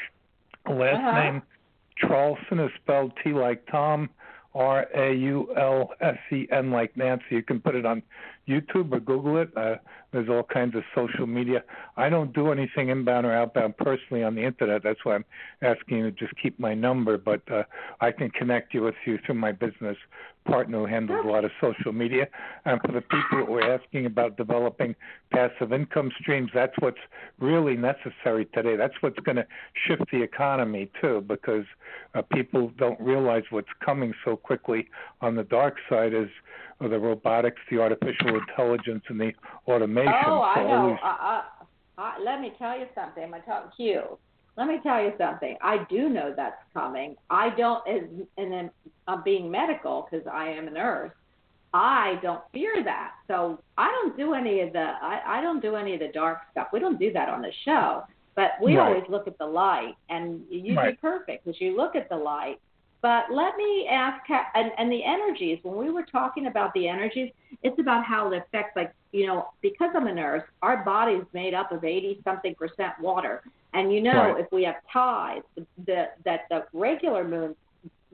Last Uh-huh. name Traulsen is spelled T like Tom, R A U L S E N like Nancy. You can put it on YouTube or Google it. Uh, there's all kinds of social media. I don't do anything inbound or outbound personally on the internet. That's why I'm asking you to just keep my number. But uh, I can connect you with you through my business partner who handles a lot of social media. And for the people who are asking about developing passive income streams, that's what's really necessary today. That's what's going to shift the economy too, because uh, people don't realize what's coming so quickly on the dark side is uh, the robotics, the artificial intelligence, and the automation. Oh, I know. always- I, I, I, let me tell you something. I'm talking to you. Let me tell you something. I do know that's coming. I don't, and then I'm being medical because I am a nurse. I don't fear that. So I don't do any of the. I, I don't do any of the dark stuff. We don't do that on the show. But we Right. always look at the light, and you Right. do perfect because you look at the light. But let me ask, and, and the energies. When we were talking about the energies, it's about how it affects like you know because i'm a nurse our body's made up of 80 something percent water and you know Right. if we have tides the, the that the regular moon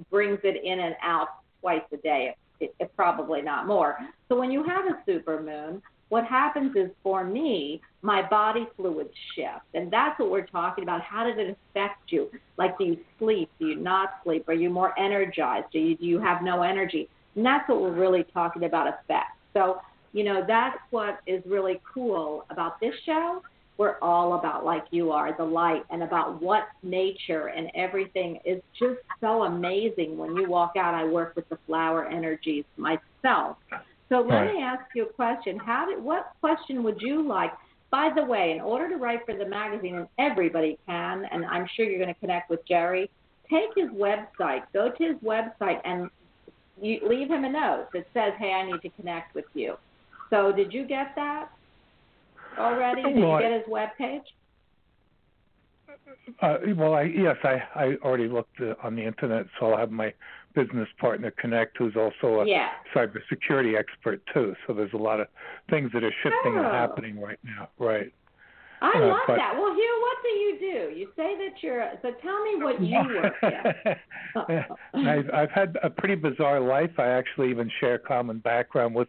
brings it in and out twice a day if, if probably not more. So when you have a super moon what happens is for me my body fluids shift and that's what we're talking about. How did it affect you? Like do you sleep? Do you not sleep? Are you more energized? Do you do you have no energy? And that's what we're really talking about effects. So you know that's what is really cool about this show we're all about like you are the light and about what nature and everything. Is just so amazing when you walk out i work with the flower energies myself. So let Right. me ask you a question. How did what question would you like? By the way in order to write for the magazine and everybody can and i'm sure you're going to connect with jerry take his website. Go to his website and you leave him a note that says hey i need to connect with you. So did you get that already? Did Well, you get his web page? Uh, well, I yes, I I already looked uh, on the internet, so I'll have my business partner connect, who's also a Yeah. cybersecurity expert too. So there's a lot of things that are shifting and Oh. happening right now. Right. I Uh, love but- that. Well, Hugh, what do you do? You say that you're. So tell me what you work in. I've, I've had a pretty bizarre life. I actually even share common background with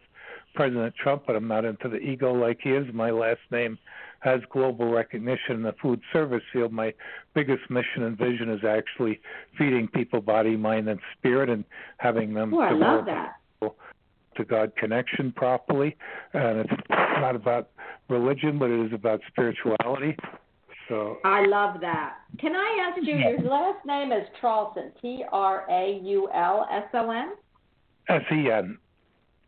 President Trump, but I'm not into the ego like he is. My last name has global recognition in the food service field. My biggest mission and vision is actually feeding people body, mind, and spirit, and having them Oh, I develop love that. to God connection properly. And it's not about religion, but it is about spirituality. So I love that. Can I ask you? Your last name is Traulson. T R A U L S O N. S E N.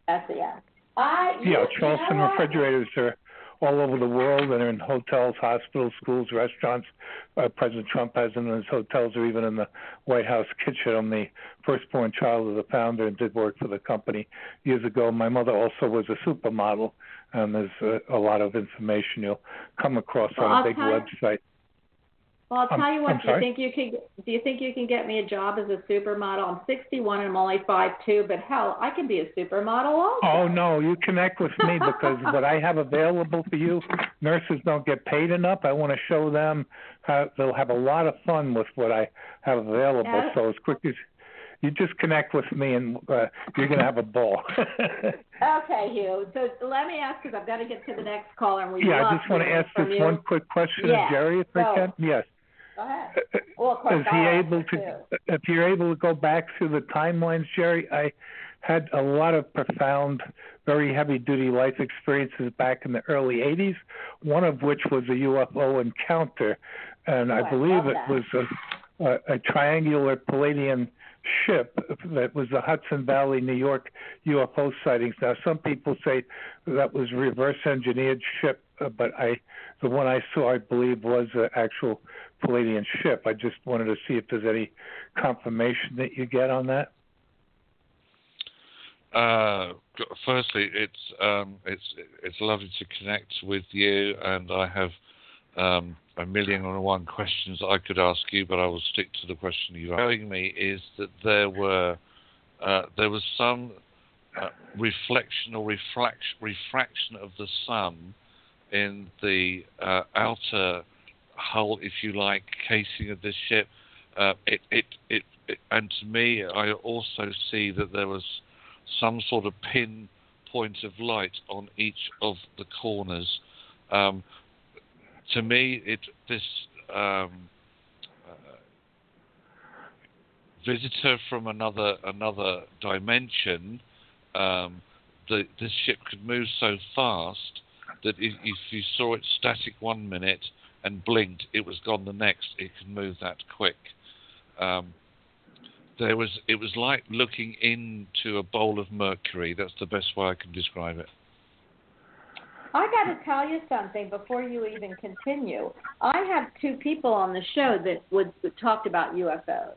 S E N. I. Yeah, Traulsen refrigerators are all over the world and are in hotels, hospitals, schools, restaurants. Uh, President Trump has them in his hotels or even in the White House kitchen. I'm the firstborn child of the founder and did work for the company years ago. My mother also was a supermodel, and there's uh, a lot of information you'll come across Well, on a I'll big tell website. Well, I'll tell you what. Do you think you can? Do you think you can get me a job as a supermodel? I'm 61 and I'm only 5'2", but hell, I can be a supermodel also. Oh no, you connect with me because what I have available for you, nurses don't get paid enough. I want to show them how they'll have a lot of fun with what I have available. Yeah. So as quick as you just connect with me, and uh, you're gonna have a ball. Okay, Hugh. So let me ask, because I've got to get to the next caller, and we yeah, I just want to ask this you. one quick question Yeah, of Jerry, if I can. Yes. Go ahead. Uh, uh, well, of course, is he I'll able to too. if you're able to go back through the timelines jerry i had a lot of profound very heavy duty life experiences back in the early 80s one of which was a ufo encounter and Oh, i I believe love it that. was a, a, a triangular pleiadian ship that was the hudson valley new york ufo sightings now some people say that was reverse engineered ship uh, but i the one i saw i believe was an actual Pleiadian ship. I just wanted to see if there's any confirmation that you get on that. Uh, firstly, it's um, it's it's lovely to connect with you, and I have um, a million and one questions I could ask you, but I will stick to the question you are showing me. Is that there were uh, there was some uh, reflection or reflection refraction of the sun in the uh, outer hull, if you like, casing of this ship. Uh, it, it, it, it, and to me, I also see that there was some sort of pin point of light on each of the corners. Um, to me, it this um, uh, visitor from another another dimension. Um, the, this ship could move so fast that if, if you saw it static one minute and blinked, it was gone the next. It could move that quick. Um, there was it was like looking into a bowl of mercury. That's the best way I can describe it. I got to tell you something before you even continue. I have two people on the show that would, would talked about UFOs,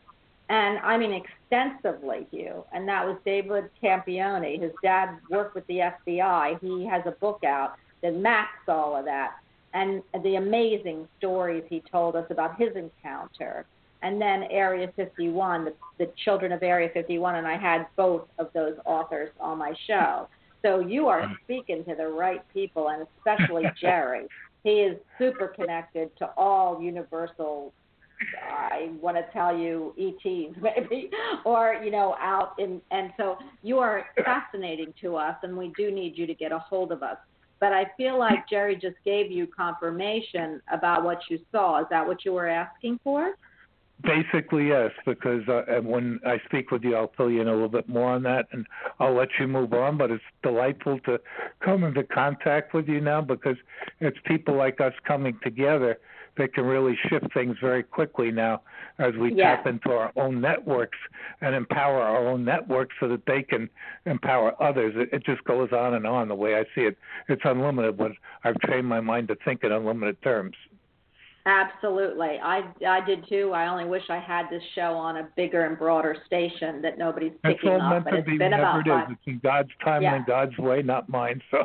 and I mean extensively, Hugh. And that was David Campione. His dad worked with the FBI. He has a book out that maps all of that and the amazing stories he told us about his encounter. And then Area 51, the, the children of Area 51, and I had both of those authors on my show. So you are mm-hmm. speaking to the right people, and especially Jerry. He is super connected to all universal. I want to tell you ETs maybe, or you know, out in. And so you are fascinating to us, and we do need you to get a hold of us. But I feel like Jerry just gave you confirmation about what you saw. Is that what you were asking for? Basically, yes, because uh, when I speak with you, I'll fill you in a little bit more on that, and I'll let you move on. But it's delightful to come into contact with you now because it's people like us coming together that can really shift things very quickly now as we Yeah. tap into our own networks and empower our own networks so that they can empower others. It, it just goes on and on the way I see it. It's unlimited, but I've trained my mind to think in unlimited terms. Absolutely. I I did too. I only wish I had this show on a bigger and broader station that nobody's It's picking all up. meant But to it's be been whenever about it is. It's in God's time Yeah. and God's way, not mine. So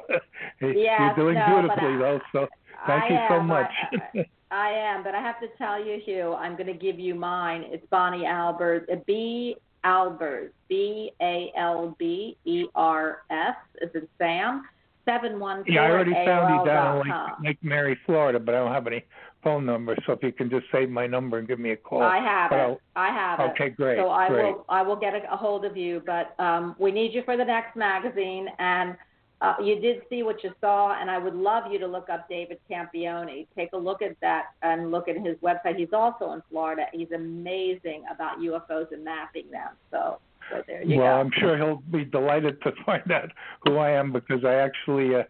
you're doing no, beautifully, I- though. So thank I you so am. much. I, I am, but I have to tell you, Hugh, I'm going to give you mine. It's Bonnie Albers, uh, B Albers, B A L B E R S, is it Sam? Seven one four yeah, I already found you down in. Lake, Lake Mary, Florida, but I don't have any phone number. So if you can just save my number and give me a call. I have But it. I'll- I have it. Okay, great. So I great. will I will get a, a hold of you, but um, we need you for the next magazine, and uh, you did see what you saw, and I would love you to look up David Campione. Take a look at that and look at his website. He's also in Florida. He's amazing about UFOs and mapping them. So, so there you well, go. I'm sure he'll be delighted to find out who I am because I actually uh,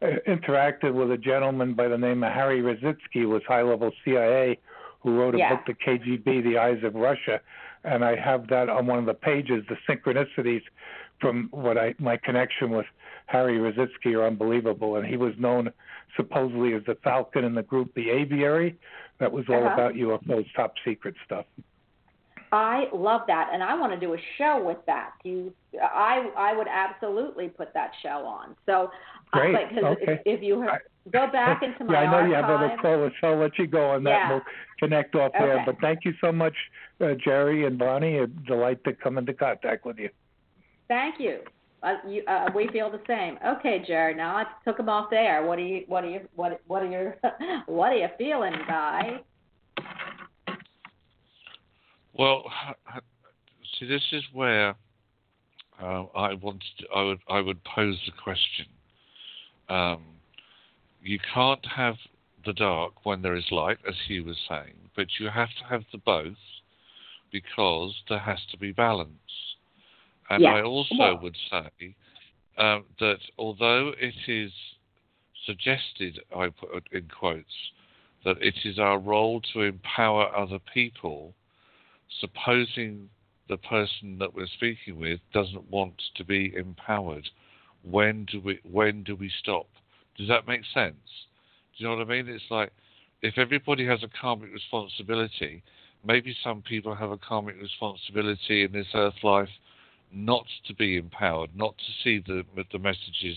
uh, interacted with a gentleman by the name of Harry Rositzke, was high level CIA, who wrote a Yeah. book, The KGB, The Eyes of Russia, and I have that on one of the pages. The synchronicities from what I my connection with Harry Rositzke are unbelievable, and he was known supposedly as the Falcon in the group The Aviary. That was all Uh-huh. about UFOs, top secret stuff. I love that, and I want to do a show with that. You, I, I would absolutely put that show on. So, Great. Uh, okay. if, if you go back into my yeah, I know you have other archive. callers, so I'll let you go on that. Yeah. We'll connect off there. But thank you so much, uh, Jerry and Bonnie. A delight to come into contact with you. Thank you. You uh, we feel the same. Okay, Jared. Now I took him off there. What do you? What do you? What? What are your? what are you feeling, guy? Well, see, this is where uh, I wanted. To, I would. I would pose the question. Um, you can't have the dark when there is light, as he was saying, but you have to have the both because there has to be balance. And Yeah. I also Well- would say um, that although it is suggested, I put in quotes, that it is our role to empower other people, supposing the person that we're speaking with doesn't want to be empowered, when do we when do we stop? Does that make sense? Do you know what I mean? It's like if everybody has a karmic responsibility, maybe some people have a karmic responsibility in this earth life not to be empowered, not to see the the messages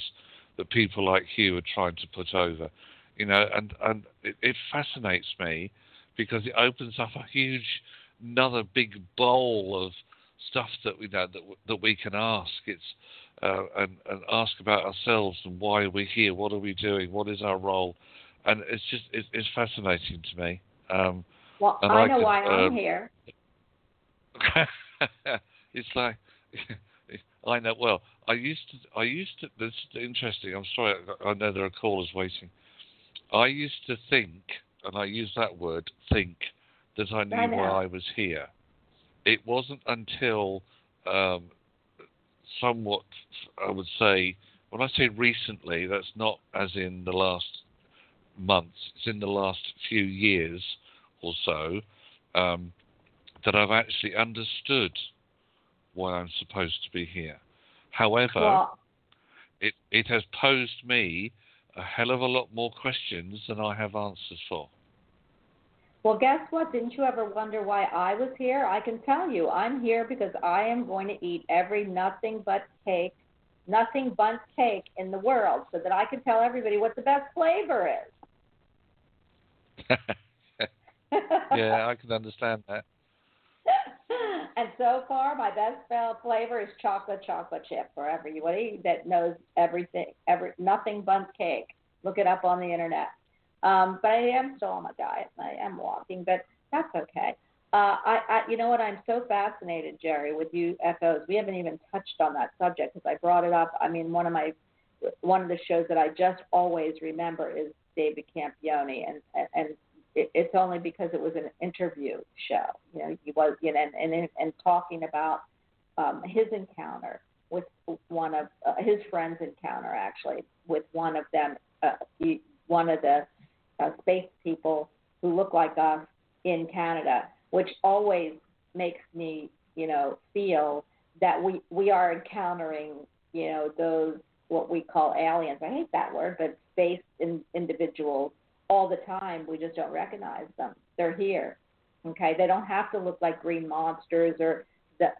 that people like you are trying to put over. You know, and and it, it fascinates me because it opens up a huge another big bowl of stuff that we know that that we can ask. It's uh, and and ask about ourselves and why are we here? What are we doing? What is our role? And it's just it's, it's fascinating to me. Um, Well, I I know could, why I'm um, here. it's like I know. Well, I used to. I used to. This is interesting. I'm sorry. I know there are callers waiting. I used to think, and I use that word, think, that I knew I why I was here. It wasn't until um, somewhat, I would say, when I say recently, that's not as in the last months. It's in the last few years or so um, that I've actually understood why I'm supposed to be here. However, Well, it, it has posed me a hell of a lot more questions than I have answers for. well, guess what? Didn't you ever wonder why I was here? I can tell you, I'm here because I am going to eat every nothing but cake, nothing but cake in the world, so that I can tell everybody what the best flavor is. yeah, I can understand that. and so far, my best flavor is chocolate chocolate chip for everybody that knows everything, every nothing but cake. Look it up on the internet. Um, but I am still on my diet. I am walking, but that's okay. Uh, I, I, you know what? I'm so fascinated, Jerry, with UFOs. We haven't even touched on that subject because I brought it up. I mean, one of my, one of the shows that I just always remember is David Campione, and and it, it's only because it was an interview show. You know, he was, you know, and and, and talking about um, his encounter with one of uh, his friends' encounter, actually, with one of them, uh, he, one of the uh, space people who look like us in Canada, which always makes me, you know, feel that we we are encountering, you know, those what we call aliens. I hate that word, but space in, individuals all the time. We just don't recognize them. They're here. Okay, they don't have to look like green monsters or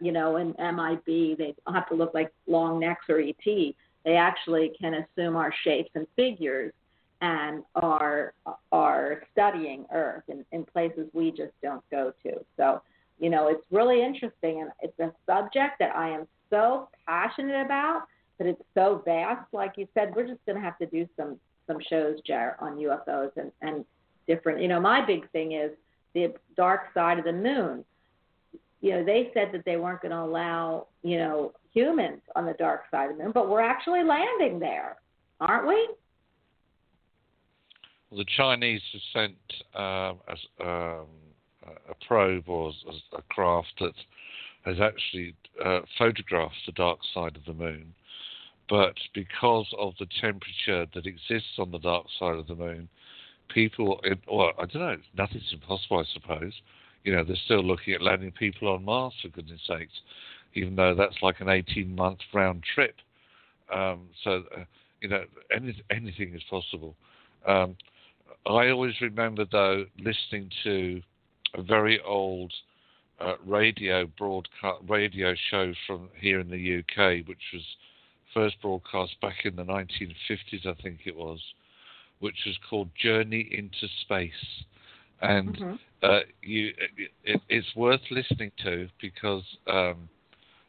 you know in MIB. They don't have to look like long necks or ET. They actually can assume our shapes and figures and are are studying Earth in, in places we just don't go to. So you know it's really interesting and it's a subject that I am so passionate about. But it's so vast, like you said. We're just going to have to do some some shows, Jar, on UFOs and and different. You know, my big thing is the dark side of the moon. You know, they said that they weren't going to allow you know humans on the dark side of the moon, but we're actually landing there, aren't we? Well, the Chinese have sent um, as, um, a probe or a craft that has actually uh, photographed the dark side of the moon. But because of the temperature that exists on the dark side of the moon, people, in, well, I don't know, nothing's impossible, I suppose. You know, they're still looking at landing people on Mars, for goodness sakes, even though that's like an 18 month round trip. Um, so, uh, you know, any, anything is possible. Um, I always remember, though, listening to a very old uh, radio broadcast radio show from here in the UK, which was first broadcast back in the 1950s, I think it was, which was called Journey into Space, and Mm-hmm. uh, you it, it's worth listening to because. Um,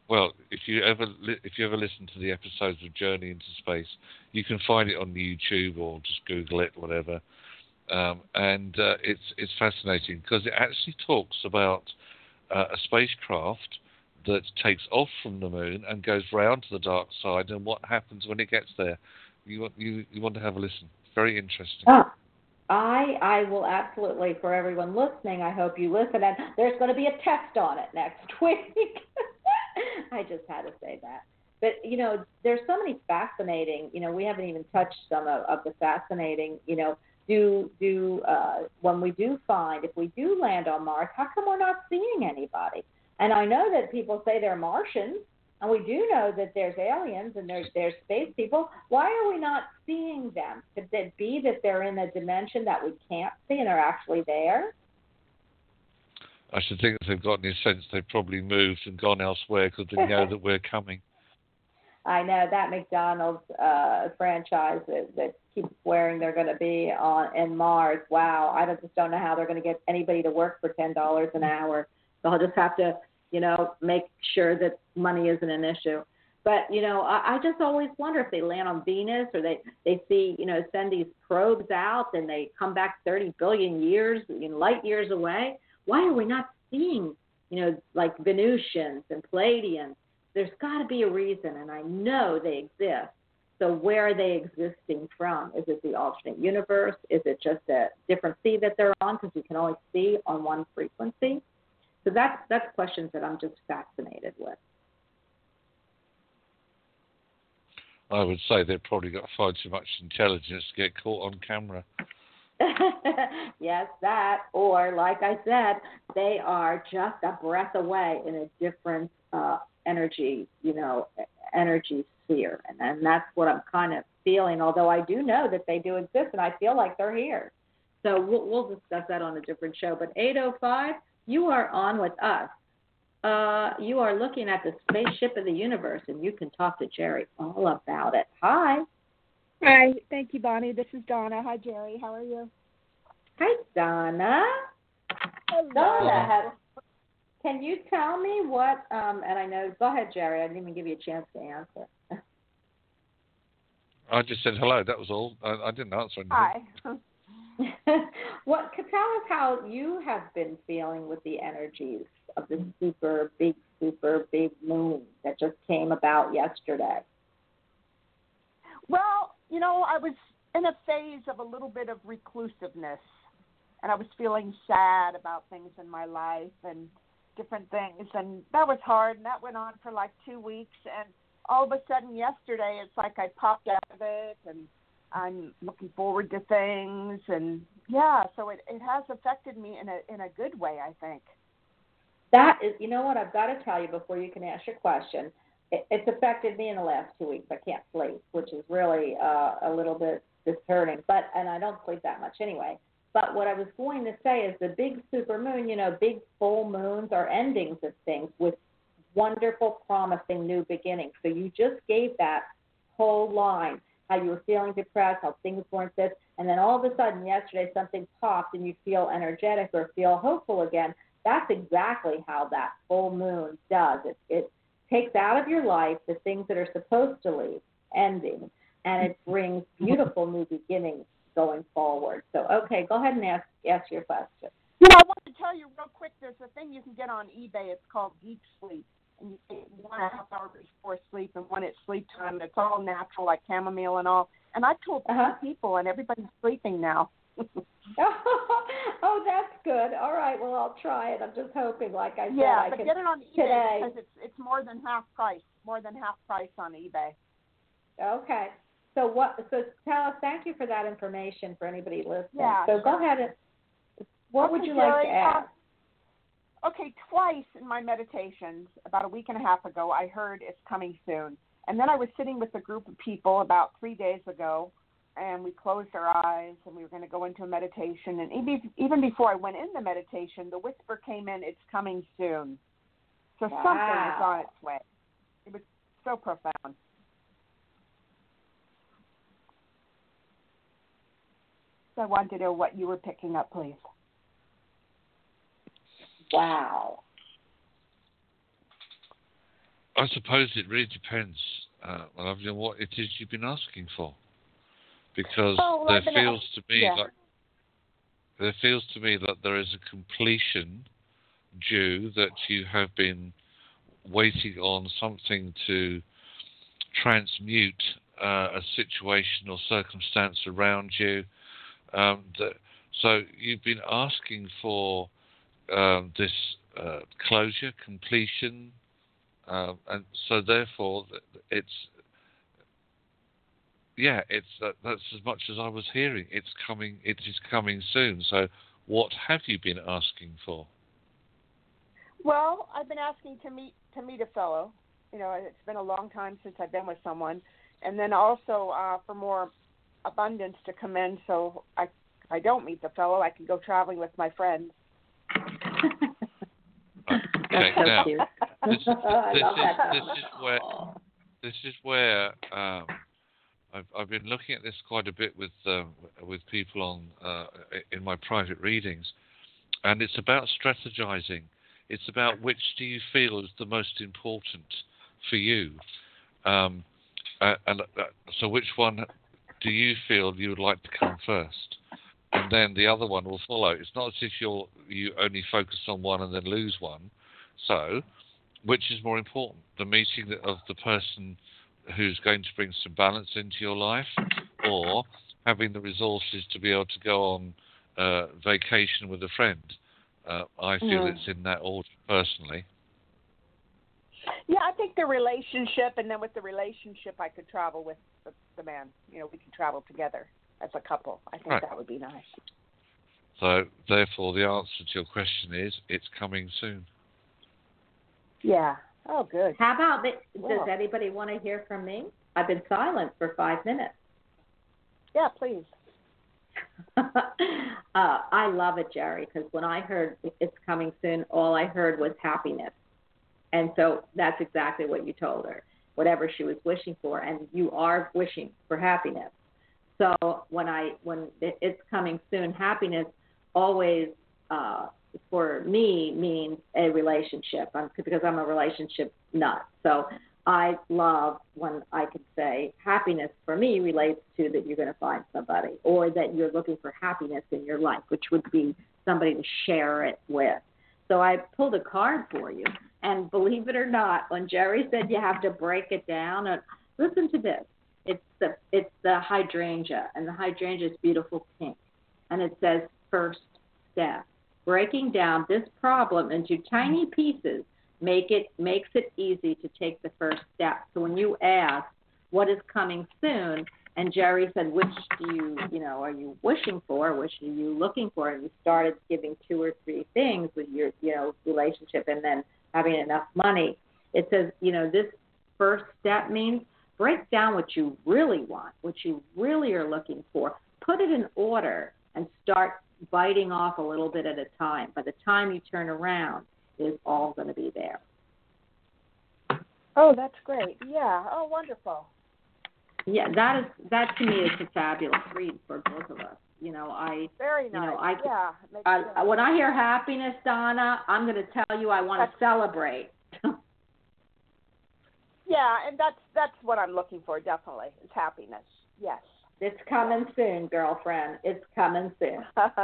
well, if you ever li- if you ever listen to the episodes of Journey into Space, you can find it on YouTube or just Google it, whatever. Um, and uh, it's it's fascinating because it actually talks about uh, a spacecraft that takes off from the moon and goes round to the dark side, and what happens when it gets there. You want you, you want to have a listen. Very interesting. Oh, I I will absolutely for everyone listening. I hope you listen, and there's going to be a test on it next week. I just had to say that. But you know, there's so many fascinating. You know, we haven't even touched some of, of the fascinating. You know, do do uh, when we do find if we do land on Mars, how come we're not seeing anybody? And I know that people say they're Martians, and we do know that there's aliens and there's there's space people. Why are we not seeing them? Could it be that they're in a dimension that we can't see and they're actually there? I should think if they've got any sense, they've probably moved and gone elsewhere because they know that we're coming. I know that McDonald's uh, franchise that, that keeps swearing they're going to be on in Mars. Wow, I just don't know how they're going to get anybody to work for ten dollars an hour. So I'll just have to, you know, make sure that money isn't an issue. But you know, I, I just always wonder if they land on Venus or they they see, you know, send these probes out and they come back 30 billion years, know, light years away. Why are we not seeing, you know, like Venusians and Pleiadians? There's got to be a reason, and I know they exist. So where are they existing from? Is it the alternate universe? Is it just a different sea that they're on because we can only see on one frequency? So that's that's questions that I'm just fascinated with. I would say they've probably got far too much intelligence to get caught on camera. yes, that. Or, like I said, they are just a breath away in a different uh, energy, you know, energy sphere. And, and that's what I'm kind of feeling, although I do know that they do exist and I feel like they're here. So we'll, we'll discuss that on a different show. But 805, you are on with us. Uh, you are looking at the spaceship of the universe, and you can talk to Jerry all about it. Hi. Hi, thank you, Bonnie. This is Donna. Hi, Jerry. How are you? Hi, Donna. Hello. Donna, have, can you tell me what? Um, and I know. Go ahead, Jerry. I didn't even give you a chance to answer. I just said hello. That was all. I, I didn't answer anything. Hi. what? Tell us how you have been feeling with the energies of the super big, super big moon that just came about yesterday. Well, you know, I was in a phase of a little bit of reclusiveness, and I was feeling sad about things in my life and different things, and that was hard, and that went on for like two weeks, and all of a sudden yesterday, it's like I popped out of it, and I'm looking forward to things, and yeah, so it it has affected me in a in a good way, I think. That is, you know what? I've got to tell you before you can ask your question. It, it's affected me in the last two weeks. I can't sleep, which is really uh, a little bit disheartening. But and I don't sleep that much anyway. But what I was going to say is the big super moon. You know, big full moons are endings of things with wonderful, promising new beginnings. So you just gave that whole line how you were feeling depressed, how things weren't this, and then all of a sudden yesterday something popped and you feel energetic or feel hopeful again. That's exactly how that full moon does. It it takes out of your life the things that are supposed to leave, ending, and it brings beautiful new beginnings going forward. So okay, go ahead and ask ask your question. Know, I want to tell you real quick. There's a thing you can get on eBay. It's called Deep Sleep, one and a half hours before sleep and one at sleep time. It's all natural, like chamomile and all. And I told Uh-huh. people, and everybody's sleeping now. oh, that's good. All right, well I'll try it. I'm just hoping, like I said, yeah, I but can get it on eBay today. because it's it's more than half price. More than half price on eBay. Okay. So what? So tell us. Thank you for that information for anybody listening. Yeah, So go ahead and. What would Okay, you like to Jerry, ask? Okay, twice in my meditations, about a week and a half ago, I heard it's coming soon. And then I was sitting with a group of people about three days ago, and we closed our eyes and we were going to go into a meditation. And even even before I went in the meditation, the whisper came in, "It's coming soon." So Wow. something is on its way. It was so profound. So I wanted to know what you were picking up, please. Wow. I suppose it really depends, uh, my lovely, on what it is you've been asking for, because Oh, well, there feels ask- to me yeah. like there feels to me that there is a completion due that you have been waiting on something to transmute uh, a situation or circumstance around you. Um, that, so you've been asking for um, this uh, closure, completion, um, and so therefore it's yeah, it's that, that's as much as I was hearing. It's coming. It is coming soon. So what have you been asking for? Well, I've been asking to meet to meet a fellow. You know, it's been a long time since I've been with someone, and then also uh, for more abundance to come in. So I, I don't meet the fellow, I can go traveling with my friends. Okay, so now this, this is this is where this is where um, I've, I've been looking at this quite a bit with um, with people on uh, in my private readings, and it's about strategizing. It's about which do you feel is the most important for you, um, uh, and uh, so which one do you feel you would like to come first, and then the other one will follow. It's not as if you're you only focus on one and then lose one. So, which is more important, the meeting of the person who's going to bring some balance into your life, or having the resources to be able to go on uh, vacation with a friend? Uh, I feel Mm. it's in that order personally. Yeah, I think the relationship, and then with the relationship, I could travel with the, the man. You know, we could travel together as a couple. I think Right. that would be nice. So, therefore, the answer to your question is it's coming soon. Yeah. Oh, good. How about the, does anybody want to hear from me? I've been silent for five minutes. Yeah, please. uh, I love it, Jerry, because when I heard it's coming soon, all I heard was happiness. And so that's exactly what you told her, whatever she was wishing for, and you are wishing for happiness. So when I when it's coming soon, happiness always uh, for me means a relationship. I'm, because I'm a relationship nut. So I love when I can say happiness for me relates to that you're going to find somebody or that you're looking for happiness in your life, which would be somebody to share it with. So I pulled a card for you. And believe it or not, when Jerry said you have to break it down, and listen to this. It's the it's the hydrangea, and the hydrangea is beautiful pink, and it says first step. Breaking down this problem into tiny mm-hmm. pieces make it makes it easy to take the first step. So when you ask what is coming soon, and Jerry said, which do you you know are you wishing for, which are you looking for, and you started giving two or three things with your you know relationship, and then having enough money. It says you know this first step means break down what you really want, what you really are looking for, put it in order, and start biting off a little bit at a time. By the time you turn around, it is all going to be there. Oh, that's great. Yeah. Oh, wonderful. Yeah, that is that to me is a fabulous read for both of us. You know, I Very You nice. know, I- yeah. I, when I hear happiness, Donna, I'm going to tell you I want to celebrate. yeah, and that's that's what I'm looking for. Definitely, is happiness. Yes. It's coming soon, girlfriend. It's coming soon. okay.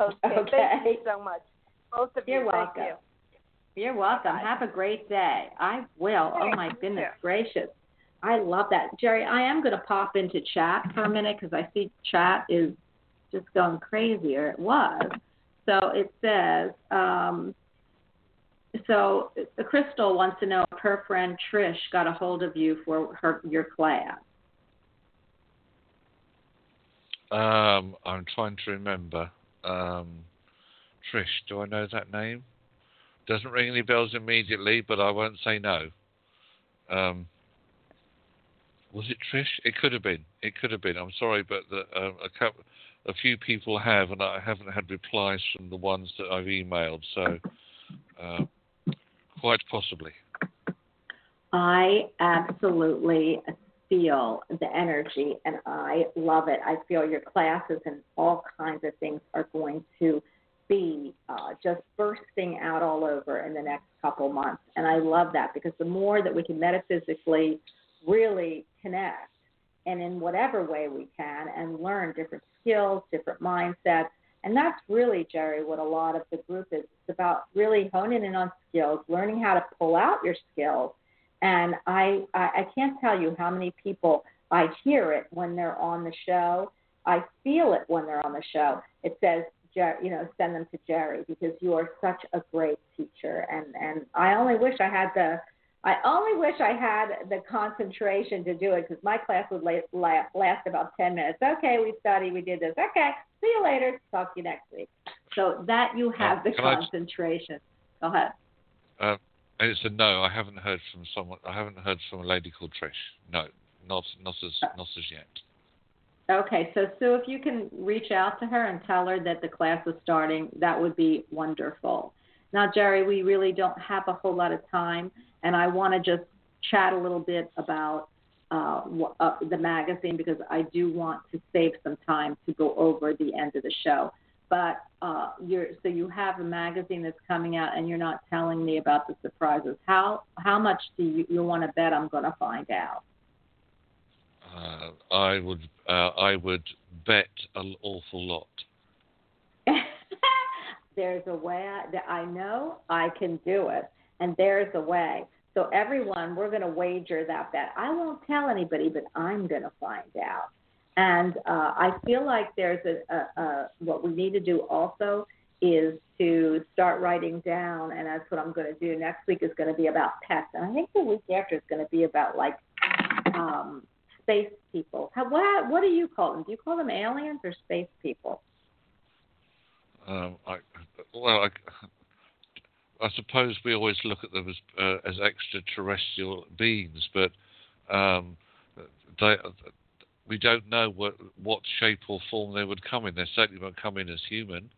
Okay. Thank you so much. Both of You're you. welcome. Thank you. You're welcome. Have a great day. I will. Oh my goodness too. gracious. I love that. Jerry, I am going to pop into chat for a minute because I see chat is just going crazy, or it was. So it says, um, so Crystal wants to know if her friend Trish got a hold of you for her your class. Um, I'm trying to remember. Um, Trish, do I know that name? Doesn't ring any bells immediately, but I won't say no. Um, was it Trish? It could have been. It could have been. I'm sorry, but the, um, a couple, a few people have, and I haven't had replies from the ones that I've emailed. So, uh, quite possibly. I absolutely feel the energy and I love it. I feel your classes and all kinds of things are going to be uh, just bursting out all over in the next couple months. And I love that because the more that we can metaphysically really connect and in whatever way we can and learn different skills, different mindsets. And that's really, Jerry, what a lot of the group is. It's about really honing in on skills, learning how to pull out your skills. And I, I, I can't tell you how many people I hear it when they're on the show. I feel it when they're on the show. It says, you know, send them to Jerry because you are such a great teacher. And and I only wish I had the I only wish I had the concentration to do it because my class would la- last about 10 minutes. Okay, we studied, we did this. Okay, see you later. Talk to you next week. So that you have uh, the concentration. Go ahead. Uh, it's a no. I haven't heard from someone. I haven't heard from a lady called Trish. No, not not as not as yet. Okay, so Sue, if you can reach out to her and tell her that the class is starting, that would be wonderful. Now, Jerry, we really don't have a whole lot of time, and I want to just chat a little bit about uh, uh, the magazine because I do want to save some time to go over the end of the show. But uh, you're so you have a magazine that's coming out, and you're not telling me about the surprises. How how much do you, you want to bet I'm going to find out? Uh, I would uh, I would bet an awful lot. there's a way I, that I know I can do it, and there's a way. So everyone, we're going to wager that bet. I won't tell anybody, but I'm going to find out. And uh, I feel like there's a, a, a what we need to do also is to start writing down, and that's what I'm going to do. Next week is going to be about pets, and I think the week after is going to be about like um, space people. How, what what do you call them? Do you call them aliens or space people? Um, I, well, I, I, suppose we always look at them as uh, as extraterrestrial beings, but um, they, we don't know what what shape or form they would come in. They certainly won't come in as human.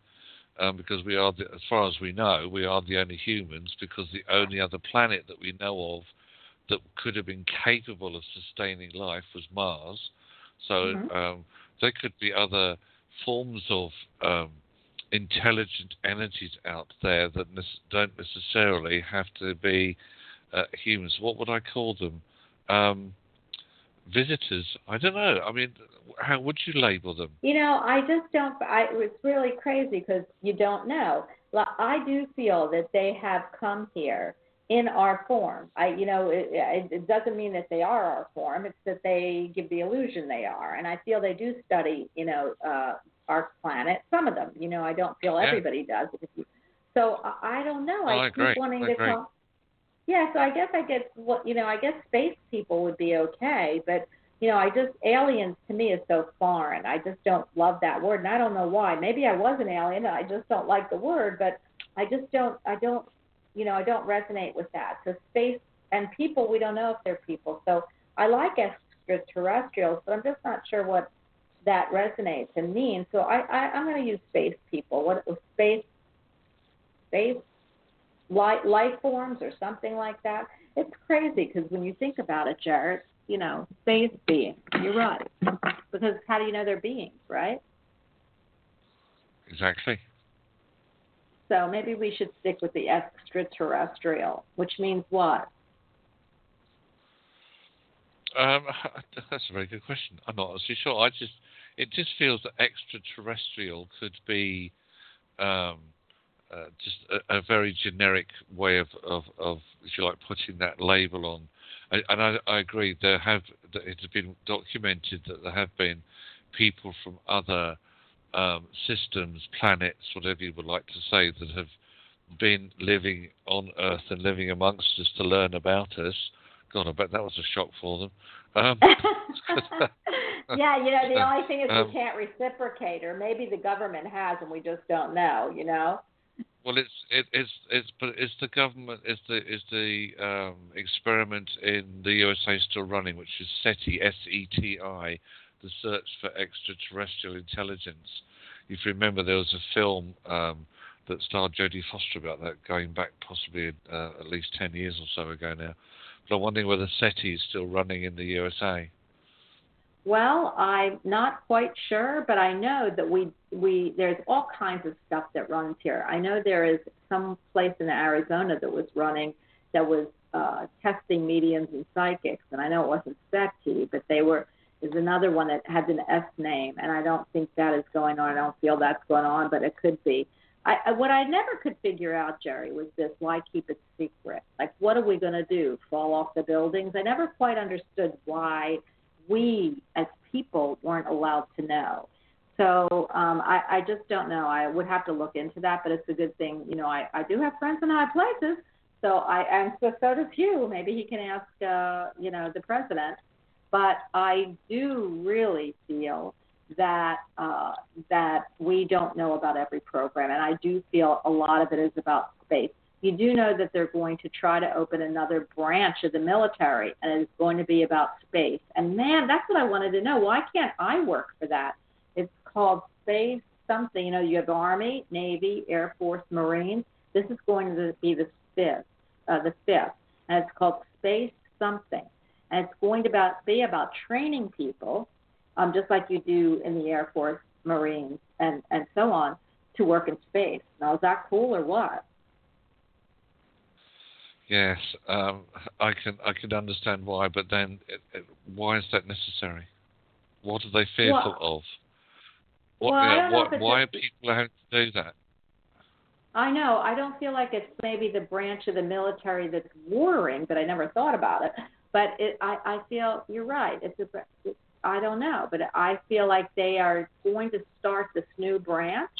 Um, because we are, the, as far as we know, we are the only humans. Because the only other planet that we know of that could have been capable of sustaining life was Mars. So mm-hmm. um, there could be other forms of um, intelligent energies out there that ne- don't necessarily have to be uh, humans. What would I call them? Um, visitors? I don't know. I mean, how would you label them? You know, I just don't. I, it's really crazy because you don't know. I do feel that they have come here in our form. I, you know, it, it doesn't mean that they are our form. It's that they give the illusion they are, and I feel they do study, you know, uh, our planet. Some of them, you know, I don't feel everybody does. So I don't know. I, I keep agree. wanting I to agree. come. Yeah, so I guess I get what you know. I guess space people would be okay, but you know, I just aliens to me is so foreign. I just don't love that word, and I don't know why. Maybe I was an alien, and I just don't like the word, but I just don't. I don't you know, I don't resonate with that. So space and people, we don't know if they're people. So I like extraterrestrials, but I'm just not sure what that resonates and means. So I, I I'm going to use space people. What space, space, life, life forms or something like that. It's crazy because when you think about it, Jared, you know, space beings. You're right. Because how do you know they're beings, right? Exactly. So maybe we should stick with the extraterrestrial, which means what? Um, that's a very good question. I'm not actually sure. I just it just feels that extraterrestrial could be um, uh, just a, a, very generic way of, of, of, if you like, putting that label on. And, and I, I, agree. There have it has been documented that there have been people from other um, systems, planets, whatever you would like to say, that have been living on Earth and living amongst us to learn about us. God, I bet that was a shock for them. Um, yeah, you know, the only thing is um, we can't reciprocate, or maybe the government has and we just don't know, you know? Well, it's it, it's it's but it's the government is the is the um, experiment in the USA still running, which is SETI S E T I, the search for extraterrestrial intelligence. If you remember, there was a film um, that starred Jodie Foster about that, going back possibly uh, at least ten years or so ago now. But I'm wondering whether SETI is still running in the USA. Well, I'm not quite sure, but I know that we we there's all kinds of stuff that runs here. I know there is some place in Arizona that was running that was uh, testing mediums and psychics, and I know it wasn't SETI, but they were. There's another one that has an S name, and I don't think that is going on. I don't feel that's going on, but it could be. I, I what I never could figure out, Jerry, was this: why keep it secret? Like, what are we going to do? Fall off the buildings? I never quite understood why we as people weren't allowed to know. So um, I, I just don't know. I would have to look into that, but it's a good thing. You know, I, I do have friends in high places, so I and so so does Hugh. Maybe he can ask, uh, you know, the president. But I do really feel that uh, that we don't know about every program, and I do feel a lot of it is about space you do know that they're going to try to open another branch of the military, and it's going to be about space. And man, that's what I wanted to know. Why can't I work for that? It's called space something. You know, you have Army, Navy, Air Force, Marines. This is going to be the fifth, uh, the fifth, and it's called space something. And it's going to about, be about training people, um, just like you do in the Air Force, Marines, and and so on, to work in space. Now, is that cool or what? Yes, um, I can I can understand why, but then it, it, why is that necessary? What are they fearful well, of? What, well, yeah, what, why are people having to do that? I know. I don't feel like it's maybe the branch of the military that's warring, but I never thought about it. But it, I, I feel you're right. It's a, it, I don't know, but I feel like they are going to start this new branch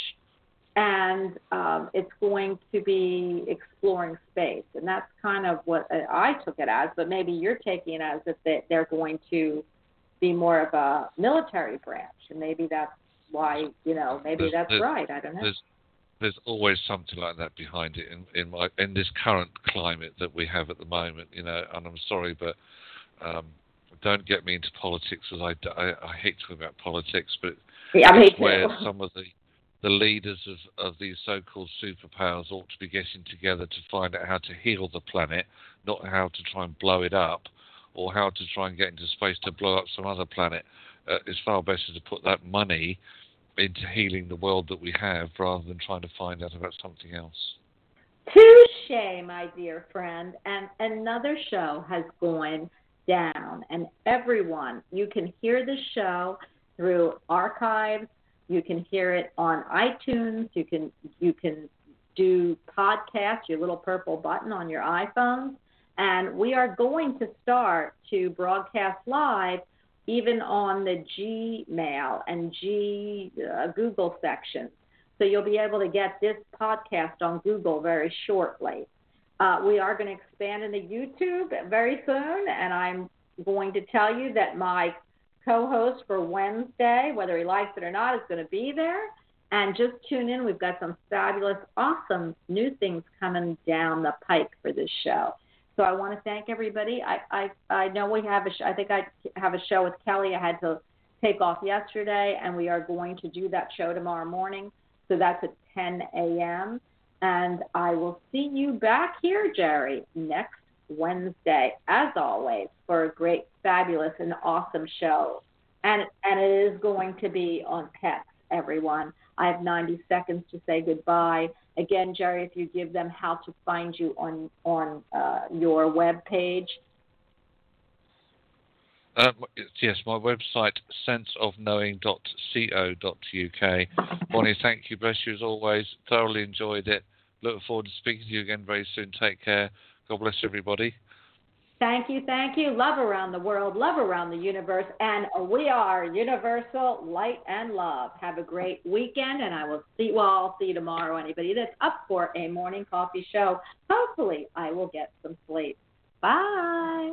and um, it's going to be exploring space. And that's kind of what I took it as, but maybe you're taking it as if they're going to be more of a military branch, and maybe that's why you know maybe there's, that's there's, right. I don't know. There's, there's always something like that behind it in in my in this current climate that we have at the moment. You know, and I'm sorry, but. Um, don't get me into politics, as I, I, I hate talking about politics, but yeah, it's where some of the the leaders of, of these so-called superpowers ought to be getting together to find out how to heal the planet, not how to try and blow it up, or how to try and get into space to blow up some other planet. Uh, it's far better to put that money into healing the world that we have rather than trying to find out about something else. Touche, my dear friend. And another show has gone down. And everyone, you can hear the show through archives you can hear it on iTunes. You can you can do podcast, your little purple button on your iPhone. And we are going to start to broadcast live even on the Gmail and G uh, Google sections. So you'll be able to get this podcast on Google very shortly. Uh, we are going to expand into YouTube very soon, and I'm going to tell you that my co-host for Wednesday, whether he likes it or not, is going to be there. And just tune in. We've got some fabulous, awesome new things coming down the pike for this show. So I want to thank everybody. I I, I know we have a sh- I think I have a show with Kelly. I had to take off yesterday, and we are going to do that show tomorrow morning. So that's at 10 a.m. And I will see you back here, Jerry, next Wednesday, as always, for a great, fabulous, and awesome show. And and it is going to be on pets, everyone. I have 90 seconds to say goodbye. Again, Jerry, if you give them how to find you on on uh, your web page. Uh, yes, my website, senseofknowing.co.uk. Bonnie, thank you. Bless you as always. Thoroughly enjoyed it. Look forward to speaking to you again very soon. Take care. God bless everybody. Thank you, thank you. Love around the world, love around the universe, and we are universal light and love. Have a great weekend, and I will see. Well, I'll see you tomorrow. Anybody that's up for a morning coffee show, hopefully, I will get some sleep. Bye.